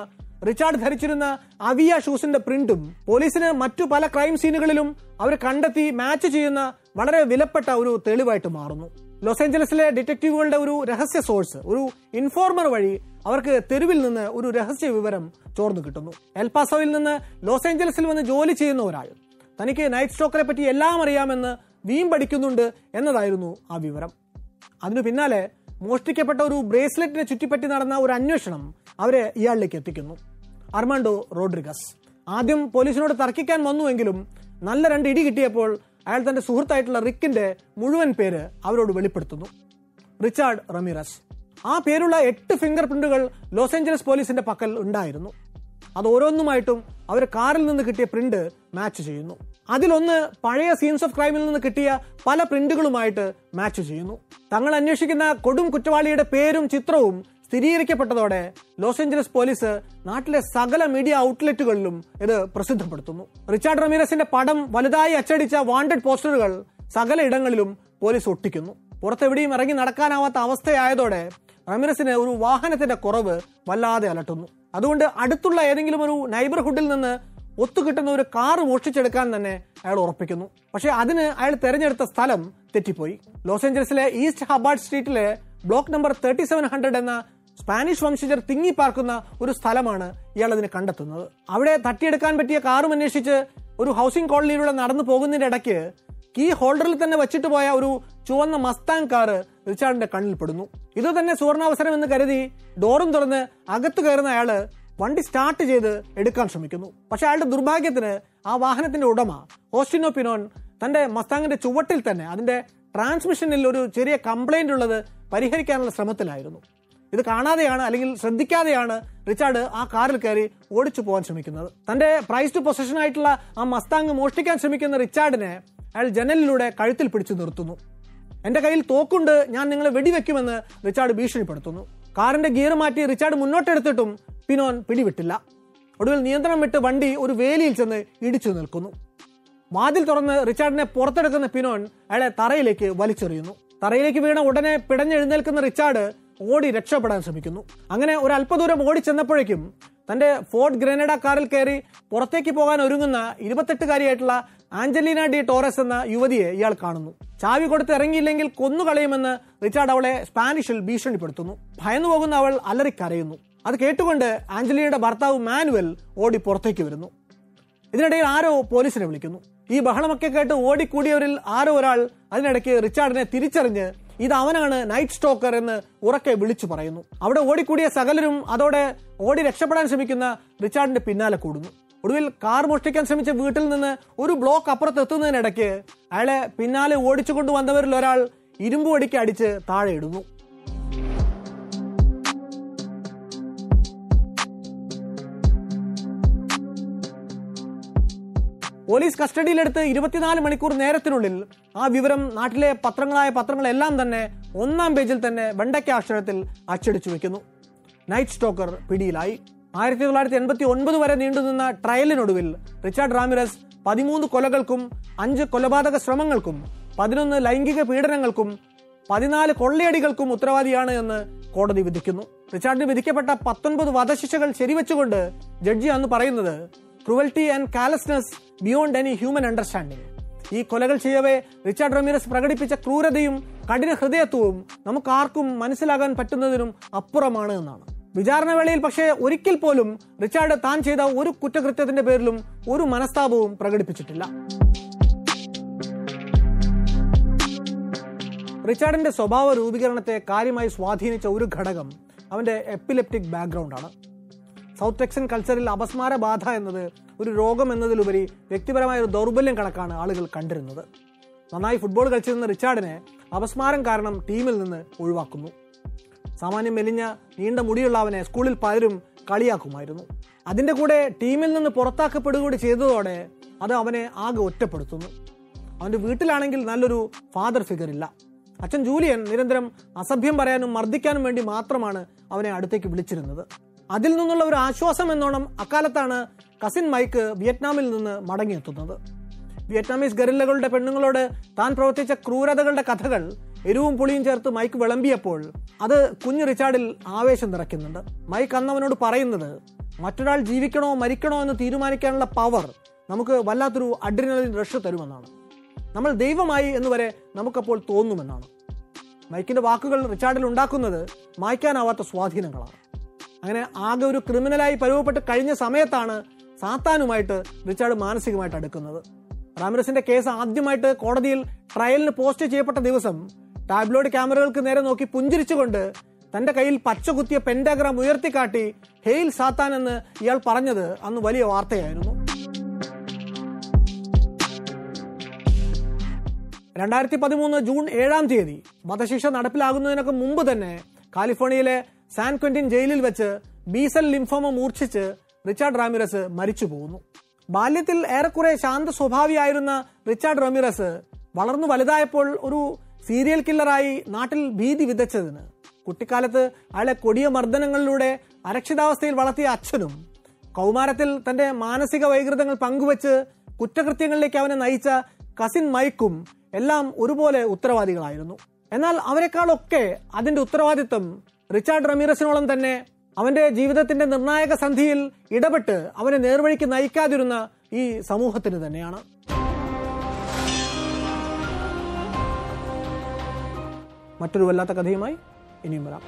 റിച്ചാർഡ് ധരിച്ചിരുന്ന അവിയ ഷൂസിന്റെ പ്രിന്റും പോലീസിന് മറ്റു പല ക്രൈം സീനുകളിലും അവർ കണ്ടെത്തി മാച്ച് ചെയ്യുന്ന വളരെ വിലപ്പെട്ട ഒരു തെളിവായിട്ട് മാറുന്നു. ലോസ് ഏഞ്ചലസിലെ ഡിറ്റക്റ്റീവുകളുടെ ഒരു രഹസ്യ സോഴ്സ് ഒരു ഇൻഫോർമർ വഴി അവർക്ക് തെരുവിൽ നിന്ന് ഒരു രഹസ്യ വിവരം ചോർന്നു കിട്ടുന്നു. എൽപാസോയിൽ നിന്ന് ലോസ് ഏഞ്ചലസിൽ വന്ന് ജോലി ചെയ്യുന്ന ഒരാൾ. തനിക്ക് നൈറ്റ് സ്റ്റോക്കറെ പറ്റി എല്ലാം അറിയാമെന്ന് വീം പഠിക്കുന്നുണ്ട് എന്നതായിരുന്നു ആ വിവരം. അതിനു പിന്നാലെ മോഷ്ടിക്കപ്പെട്ട ഒരു ബ്രേസ്ലെറ്റിനെ ചുറ്റിപ്പറ്റി നടന്ന ഒരു അന്വേഷണം അവരെ ഇയാളിലേക്ക് എത്തിക്കുന്നു. Armando Rodriguez. ആദ്യം പോലീസിനോട് തർക്കിക്കാൻ വന്നുവെങ്കിലും നല്ല രണ്ട് ഇടി കിട്ടിയപ്പോൾ അയാൾ തന്റെ സുഹൃത്തായിട്ടുള്ള റിക്കിന്റെ മുഴുവൻ പേര് അവരോട് വെളിപ്പെടുത്തുന്നു. Richard Ramirez. ആ പേരുള്ള എട്ട് ഫിംഗർ പ്രിന്റുകൾ ലോസ് ഏഞ്ചലസ് പോലീസിന്റെ പക്കൽ ഉണ്ടായിരുന്നു. അത് ഓരോന്നുമായിട്ടും അവർ കാറിൽ നിന്ന് കിട്ടിയ പ്രിന്റ് മാച്ച് ചെയ്യുന്നു. അതിലൊന്ന് പഴയ സീൻസ് ഓഫ് ക്രൈമിൽ നിന്ന് കിട്ടിയ പല പ്രിന്റുകളുമായിട്ട് മാച്ച് ചെയ്യുന്നു. തങ്ങൾ അന്വേഷിക്കുന്ന കൊടും കുറ്റവാളിയുടെ പേരും ചിത്രവും സ്ഥിരീകരിക്കപ്പെട്ടതോടെ ലോസ് ഏഞ്ചലസ് പോലീസ് നാട്ടിലെ സകല മീഡിയ ഔട്ട്ലെറ്റുകളിലും ഇത് പ്രസിദ്ധപ്പെടുത്തുന്നു. റിച്ചാർഡ് റമീറസിന്റെ പടം വലുതായി അച്ചടിച്ച വാണ്ടഡ് പോസ്റ്ററുകൾ സകല ഇടങ്ങളിലും പോലീസ് ഒട്ടിക്കുന്നു. പുറത്തെവിടെയും ഇറങ്ങി നടക്കാനാവാത്ത അവസ്ഥയായതോടെ റമീറസിന് ഒരു വാഹനത്തിന്റെ കുറവ് വല്ലാതെ അലട്ടുന്നു. അതുകൊണ്ട് അടുത്തുള്ള ഏതെങ്കിലും ഒരു നൈബർഹുഡിൽ നിന്ന് ഒത്തുകിട്ടുന്ന ഒരു കാർ മോഷ്ടിച്ചെടുക്കാൻ തന്നെ അയാൾ ഉറപ്പിക്കുന്നു. പക്ഷെ അതിന് അയാൾ തെരഞ്ഞെടുത്ത സ്ഥലം തെറ്റിപ്പോയി. ലോസ് ഏഞ്ചലസിലെ east Hubbard സ്ട്രീറ്റിലെ block number thirty seven hundred എന്ന സ്പാനിഷ് വംശജർ തിങ്ങി പാർക്കുന്ന ഒരു സ്ഥലമാണ് ഇയാൾ അതിന് കണ്ടെത്തുന്നത്. അവിടെ തട്ടിയെടുക്കാൻ പറ്റിയ കാറും അന്വേഷിച്ച് ഒരു ഹൗസിംഗ് കോളനിയിലൂടെ നടന്നു പോകുന്നതിന്റെ ഇടയ്ക്ക് കീ ഹോൾഡറിൽ തന്നെ വെച്ചിട്ട് പോയ ഒരു ചുവന്ന മസ്താങ് കാറ് റിച്ചാർഡിന്റെ കണ്ണിൽപ്പെടുന്നു ഇത് തന്നെ സുവർണാവസരം എന്ന് കരുതി ഡോറും തുറന്ന് അകത്തു കയറുന്ന അയാൾ വണ്ടി സ്റ്റാർട്ട് ചെയ്ത് എടുക്കാൻ ശ്രമിക്കുന്നു. പക്ഷെ അയാളുടെ ദുർഭാഗ്യത്തിന് ആ വാഹനത്തിന്റെ ഉടമ ഓസ്റ്റിനോ പിനോൻ തന്റെ മസ്താങ്ങിന്റെ ചുവട്ടിൽ തന്നെ അതിന്റെ ട്രാൻസ്മിഷനിൽ ഒരു ചെറിയ കംപ്ലൈന്റ് ഉള്ളത് പരിഹരിക്കാനുള്ള ശ്രമത്തിലായിരുന്നു. ഇത് കാണാതെയാണ് അല്ലെങ്കിൽ ശ്രദ്ധിക്കാതെയാണ് റിച്ചാർഡ് ആ കാറിൽ കയറി ഓടിച്ചു പോകാൻ ശ്രമിക്കുന്നത്. തന്റെ ടു പൊസിഷൻ ആയിട്ടുള്ള ആ മസ്താങ് മോഷ്ടിക്കാൻ ശ്രമിക്കുന്ന റിച്ചാർഡിനെ അയാൾ ജനലിലൂടെ കഴുത്തിൽ പിടിച്ചു നിർത്തുന്നു. എന്റെ കയ്യിൽ തോക്കുണ്ട് ഞാൻ നിങ്ങളെ വെടിവെക്കുമെന്ന് റിച്ചാർഡ് ഭീഷണിപ്പെടുത്തുന്നു. കാറിന്റെ ഗിയർ മാറ്റി റിച്ചാർഡ് മുന്നോട്ടെടുത്തിട്ടും പിനോൻ പിടിവിട്ടില്ല. ഒടുവിൽ നിയന്ത്രണം വിട്ട് വണ്ടി ഒരു വേലിയിൽ ചെന്ന് ഇടിച്ചു നിൽക്കുന്നു. വാതിൽ തുറന്ന് റിച്ചാർഡിനെ പുറത്തെടുക്കുന്ന പിനോൻ അയാളെ തറയിലേക്ക് വലിച്ചെറിയുന്നു. തറയിലേക്ക് വീണ ഉടനെ പിടഞ്ഞെഴുന്നേൽക്കുന്ന റിച്ചാർഡ് ഓടി രക്ഷപ്പെടാൻ ശ്രമിക്കുന്നു. അങ്ങനെ ഒരു അല്പദൂരം ഓടി ചെന്നപ്പോഴേക്കും തന്റെ ഫോർട്ട് ഗ്രനേഡ കാറിൽ കയറി പുറത്തേക്ക് പോകാൻ ഒരുങ്ങുന്ന ഇരുപത്തെട്ടുകാരിയായിട്ടുള്ള ആഞ്ചലീന ഡി ടോറസ് എന്ന യുവതിയെ ഇയാൾ കാണുന്നു. ചാവി കൊടുത്ത് ഇറങ്ങിയില്ലെങ്കിൽ കൊന്നുകളയുമെന്ന് റിച്ചാർഡ് അവളെ സ്പാനിഷിൽ ഭീഷണിപ്പെടുത്തുന്നു. ഭയന്നു പോകുന്ന അവൾ അലറിക്കരയുന്നു. അത് കേട്ടുകൊണ്ട് ആഞ്ചലീനയുടെ ഭർത്താവ് മാനുവൽ ഓടി പുറത്തേക്ക് വരുന്നു. ഇതിനിടയിൽ ആരോ പോലീസിനെ വിളിക്കുന്നു. ഈ ബഹളമൊക്കെ കേട്ട് ഓടിക്കൂടിയവരിൽ ആരോ ഒരാൾ അതിനിടയ്ക്ക് റിച്ചാർഡിനെ തിരിച്ചറിഞ്ഞ് ഇത് അവനാണ് നൈറ്റ് സ്റ്റോക്കർ എന്ന് ഉറക്കെ വിളിച്ചു പറയുന്നു. അവിടെ ഓടിക്കൂടിയ സകലരും അതോടെ ഓടി രക്ഷപ്പെടാൻ ശ്രമിക്കുന്ന റിച്ചാർഡിന്റെ പിന്നാലെ കൂടുന്നു. ഒടുവിൽ കാർ മോഷ്ടിക്കാൻ ശ്രമിച്ച വീട്ടിൽ നിന്ന് ഒരു ബ്ലോക്ക് അപ്പുറത്ത് എത്തുന്നതിനിടയ്ക്ക് അയാളെ പിന്നാലെ ഓടിച്ചു കൊണ്ടുവന്നവരിൽ ഒരാൾ ഇരുമ്പ് അടിച്ച് താഴെ ഇടുന്നു. പോലീസ് കസ്റ്റഡിയിലെടുത്ത് ഇരുപത്തിനാല് മണിക്കൂർ നേരത്തിനുള്ളിൽ ആ വിവരം നാട്ടിലെ പത്രങ്ങളായ പത്രങ്ങളെല്ലാം തന്നെ ഒന്നാം പേജിൽ തന്നെ വെണ്ടയ്ക്ക അക്ഷരത്തിൽ അച്ചടിച്ചു വെക്കുന്നു. നൈറ്റ് സ്റ്റോക്കർ പിടിയിലായി. ആയിരത്തി തൊള്ളായിരത്തി എൺപത്തി ഒൻപത് വരെ നീണ്ടുനിന്ന ട്രയലിനൊടുവിൽ റിച്ചാർഡ് റാമിറസ് പതിമൂന്ന് കൊലകൾക്കും അഞ്ച് കൊലപാതക ശ്രമങ്ങൾക്കും പതിനൊന്ന് ലൈംഗിക പീഡനങ്ങൾക്കും പതിനാല് കൊള്ളയടികൾക്കും ഉത്തരവാദിയാണ് എന്ന് കോടതി വിധിക്കുന്നു. റിച്ചാർഡിന് വിധിക്കപ്പെട്ട പത്തൊൻപത് വധശിക്ഷകൾ ശരിവെച്ചുകൊണ്ട് ജഡ്ജി അന്ന് പറയുന്നത് cruelty and callousness beyond any human understanding ഈ കൊലകൾ ചെയ്യവേ റിച്ചാർഡ് റമീറസ് പ്രകടിപ്പിച്ച ക്രൂരതയും കഠിന ഹൃദയത്വവും നമുക്ക് ആർക്കും മനസ്സിലാകാൻ പറ്റുന്നതിനും അപ്പുറമാണ് എന്നാണ്. വിചാരണവേളയിൽ പക്ഷേ ഒരിക്കൽ പോലും റിച്ചാർഡ് താൻ ചെയ്ത ഒരു കുറ്റകൃത്യത്തിന്റെ പേരിലും ഒരു മനസ്താപവും പ്രകടിപ്പിച്ചിട്ടില്ല. റിച്ചാർഡിന്റെ സ്വഭാവ രൂപീകരണത്തെ കാര്യമായി സ്വാധീനിച്ച ഒരു ഘടകം അവന്റെ എപ്പിലെപ്റ്റിക് ബാക്ക്ഗ്രൗണ്ടാണ് സൗത്ത് ടെക്സൻ കൾച്ചറിൽ അപസ്മാര ബാധ എന്നത് ഒരു രോഗം എന്നതിലുപരി വ്യക്തിപരമായ ഒരു ദൗർബല്യം കണക്കാണ് ആളുകൾ കണ്ടിരുന്നത്. നന്നായി ഫുട്ബോൾ കളിച്ചിരുന്ന റിച്ചാർഡിനെ അപസ്മാരം കാരണം ടീമിൽ നിന്ന് ഒഴിവാക്കുന്നു. സാമാന്യം മെലിഞ്ഞ നീണ്ട മുടിയുള്ള അവനെ സ്കൂളിൽ പലരും കളിയാക്കുമായിരുന്നു. അതിന്റെ കൂടെ ടീമിൽ നിന്ന് പുറത്താക്കപ്പെടുകൂടി ചെയ്തതോടെ അത് അവനെ ആകെ ഒറ്റപ്പെടുത്തുന്നു. അവന്റെ വീട്ടിലാണെങ്കിൽ നല്ലൊരു ഫാദർ ഫിഗർ ഇല്ല. അച്ഛൻ ജൂലിയൻ നിരന്തരം അസഭ്യം പറയാനും മർദ്ദിക്കാനും വേണ്ടി മാത്രമാണ് അവനെ അടുത്തേക്ക് വിളിച്ചിരുന്നത്. അതിൽ നിന്നുള്ള ഒരു ആശ്വാസം എന്നോണം അക്കാലത്താണ് കസിൻ മൈക്ക് വിയറ്റ്നാമിൽ നിന്ന് മടങ്ങിയെത്തുന്നത്. വിയറ്റ്നാമീസ് ഗറില്ലകളുടെ പെണ്ണുങ്ങളോട് താൻ പ്രവർത്തിച്ച ക്രൂരതകളുടെ കഥകൾ എരിവും പുളിയും ചേർത്ത് മൈക്ക് വിളമ്പിയപ്പോൾ അത് കുഞ്ഞു റിച്ചാർഡിൽ ആവേശം നിറയ്ക്കുന്നുണ്ട്. മൈക്ക് അന്നവനോട് പറയുന്നത് മറ്റൊരാൾ ജീവിക്കണോ മരിക്കണോ എന്ന് തീരുമാനിക്കാനുള്ള പവർ നമുക്ക് വല്ലാത്തൊരു അഡ്രിനലിൻ റഷ് തരുമെന്നാണ്. നമ്മൾ ദൈവമായി എന്ന് വരെ നമുക്കപ്പോൾ തോന്നുമെന്നാണ്. മൈക്കിന്റെ വാക്കുകൾ റിച്ചാർഡിൽ ഉണ്ടാക്കുന്നത് മായ്ക്കാനാവാത്ത സ്വാധീനങ്ങളാണ്. അങ്ങനെ ആകെ ഒരു ക്രിമിനലായി പരുവപ്പെട്ട് കഴിഞ്ഞ സമയത്താണ് സാത്താനുമായിട്ട് റിച്ചാർഡ് മാനസികമായിട്ട് അടുക്കുന്നത്. റാമിറസിന്റെ കേസ് ആദ്യമായിട്ട് കോടതിയിൽ ട്രയലിന് പോസ്റ്റ് ചെയ്യപ്പെട്ട ദിവസം ടാബ്ലോയിഡ് ക്യാമറകൾക്ക് നേരെ നോക്കി പുഞ്ചിരിച്ചുകൊണ്ട് തന്റെ കയ്യിൽ പച്ച കുത്തിയ പെൻഡാഗ്രാം ഉയർത്തിക്കാട്ടി ഹെയിൽ സാത്താൻ എന്ന് ഇയാൾ പറഞ്ഞത് അന്ന് വലിയ വാർത്തയായിരുന്നു. രണ്ടായിരത്തി പതിമൂന്ന് ജൂൺ ഏഴാം തീയതി വധശിക്ഷ നടപ്പിലാകുന്നതിനൊക്കെ മുമ്പ് തന്നെ കാലിഫോർണിയയിലെ സാൻ ക്വന്റിൻ ജയിലിൽ വെച്ച് ബീസൽ ലിംഫോമ മൂർച്ഛിച്ച് റിച്ചാർഡ് റാമിറസ് മരിച്ചു പോകുന്നു ബാല്യത്തിൽ ഏറെക്കുറെ ശാന്ത സ്വഭാവിയായിരുന്ന റിച്ചാർഡ് റമിറസ് വളർന്നു വലുതായപ്പോൾ ഒരു സീരിയൽ കില്ലറായി നാട്ടിൽ ഭീതി വിതച്ചതിന്. കുട്ടിക്കാലത്ത് അയാളെ കൊടിയ മർദ്ദനങ്ങളിലൂടെ അരക്ഷിതാവസ്ഥയിൽ വളർത്തിയ അച്ഛനും കൗമാരത്തിൽ തന്റെ മാനസിക വൈകൃതങ്ങൾ പങ്കുവച്ച് കുറ്റകൃത്യങ്ങളിലേക്ക് അവനെ നയിച്ച കസിൻ മൈക്കും എല്ലാം ഒരുപോലെ ഉത്തരവാദികളായിരുന്നു. എന്നാൽ അവരെക്കാളൊക്കെ അതിന്റെ ഉത്തരവാദിത്വം റിച്ചാർഡ് റമീറസിനോളം തന്നെ അവന്റെ ജീവിതത്തിന്റെ നിർണായക സന്ധിയിൽ ഇടപെട്ട് അവനെ നേർവഴിക്ക് നയിക്കാതിരുന്ന ഈ സമൂഹത്തിന് തന്നെയാണ്. മറ്റൊരു വല്ലാത്ത കഥയുമായി ഇനിയും വരാം.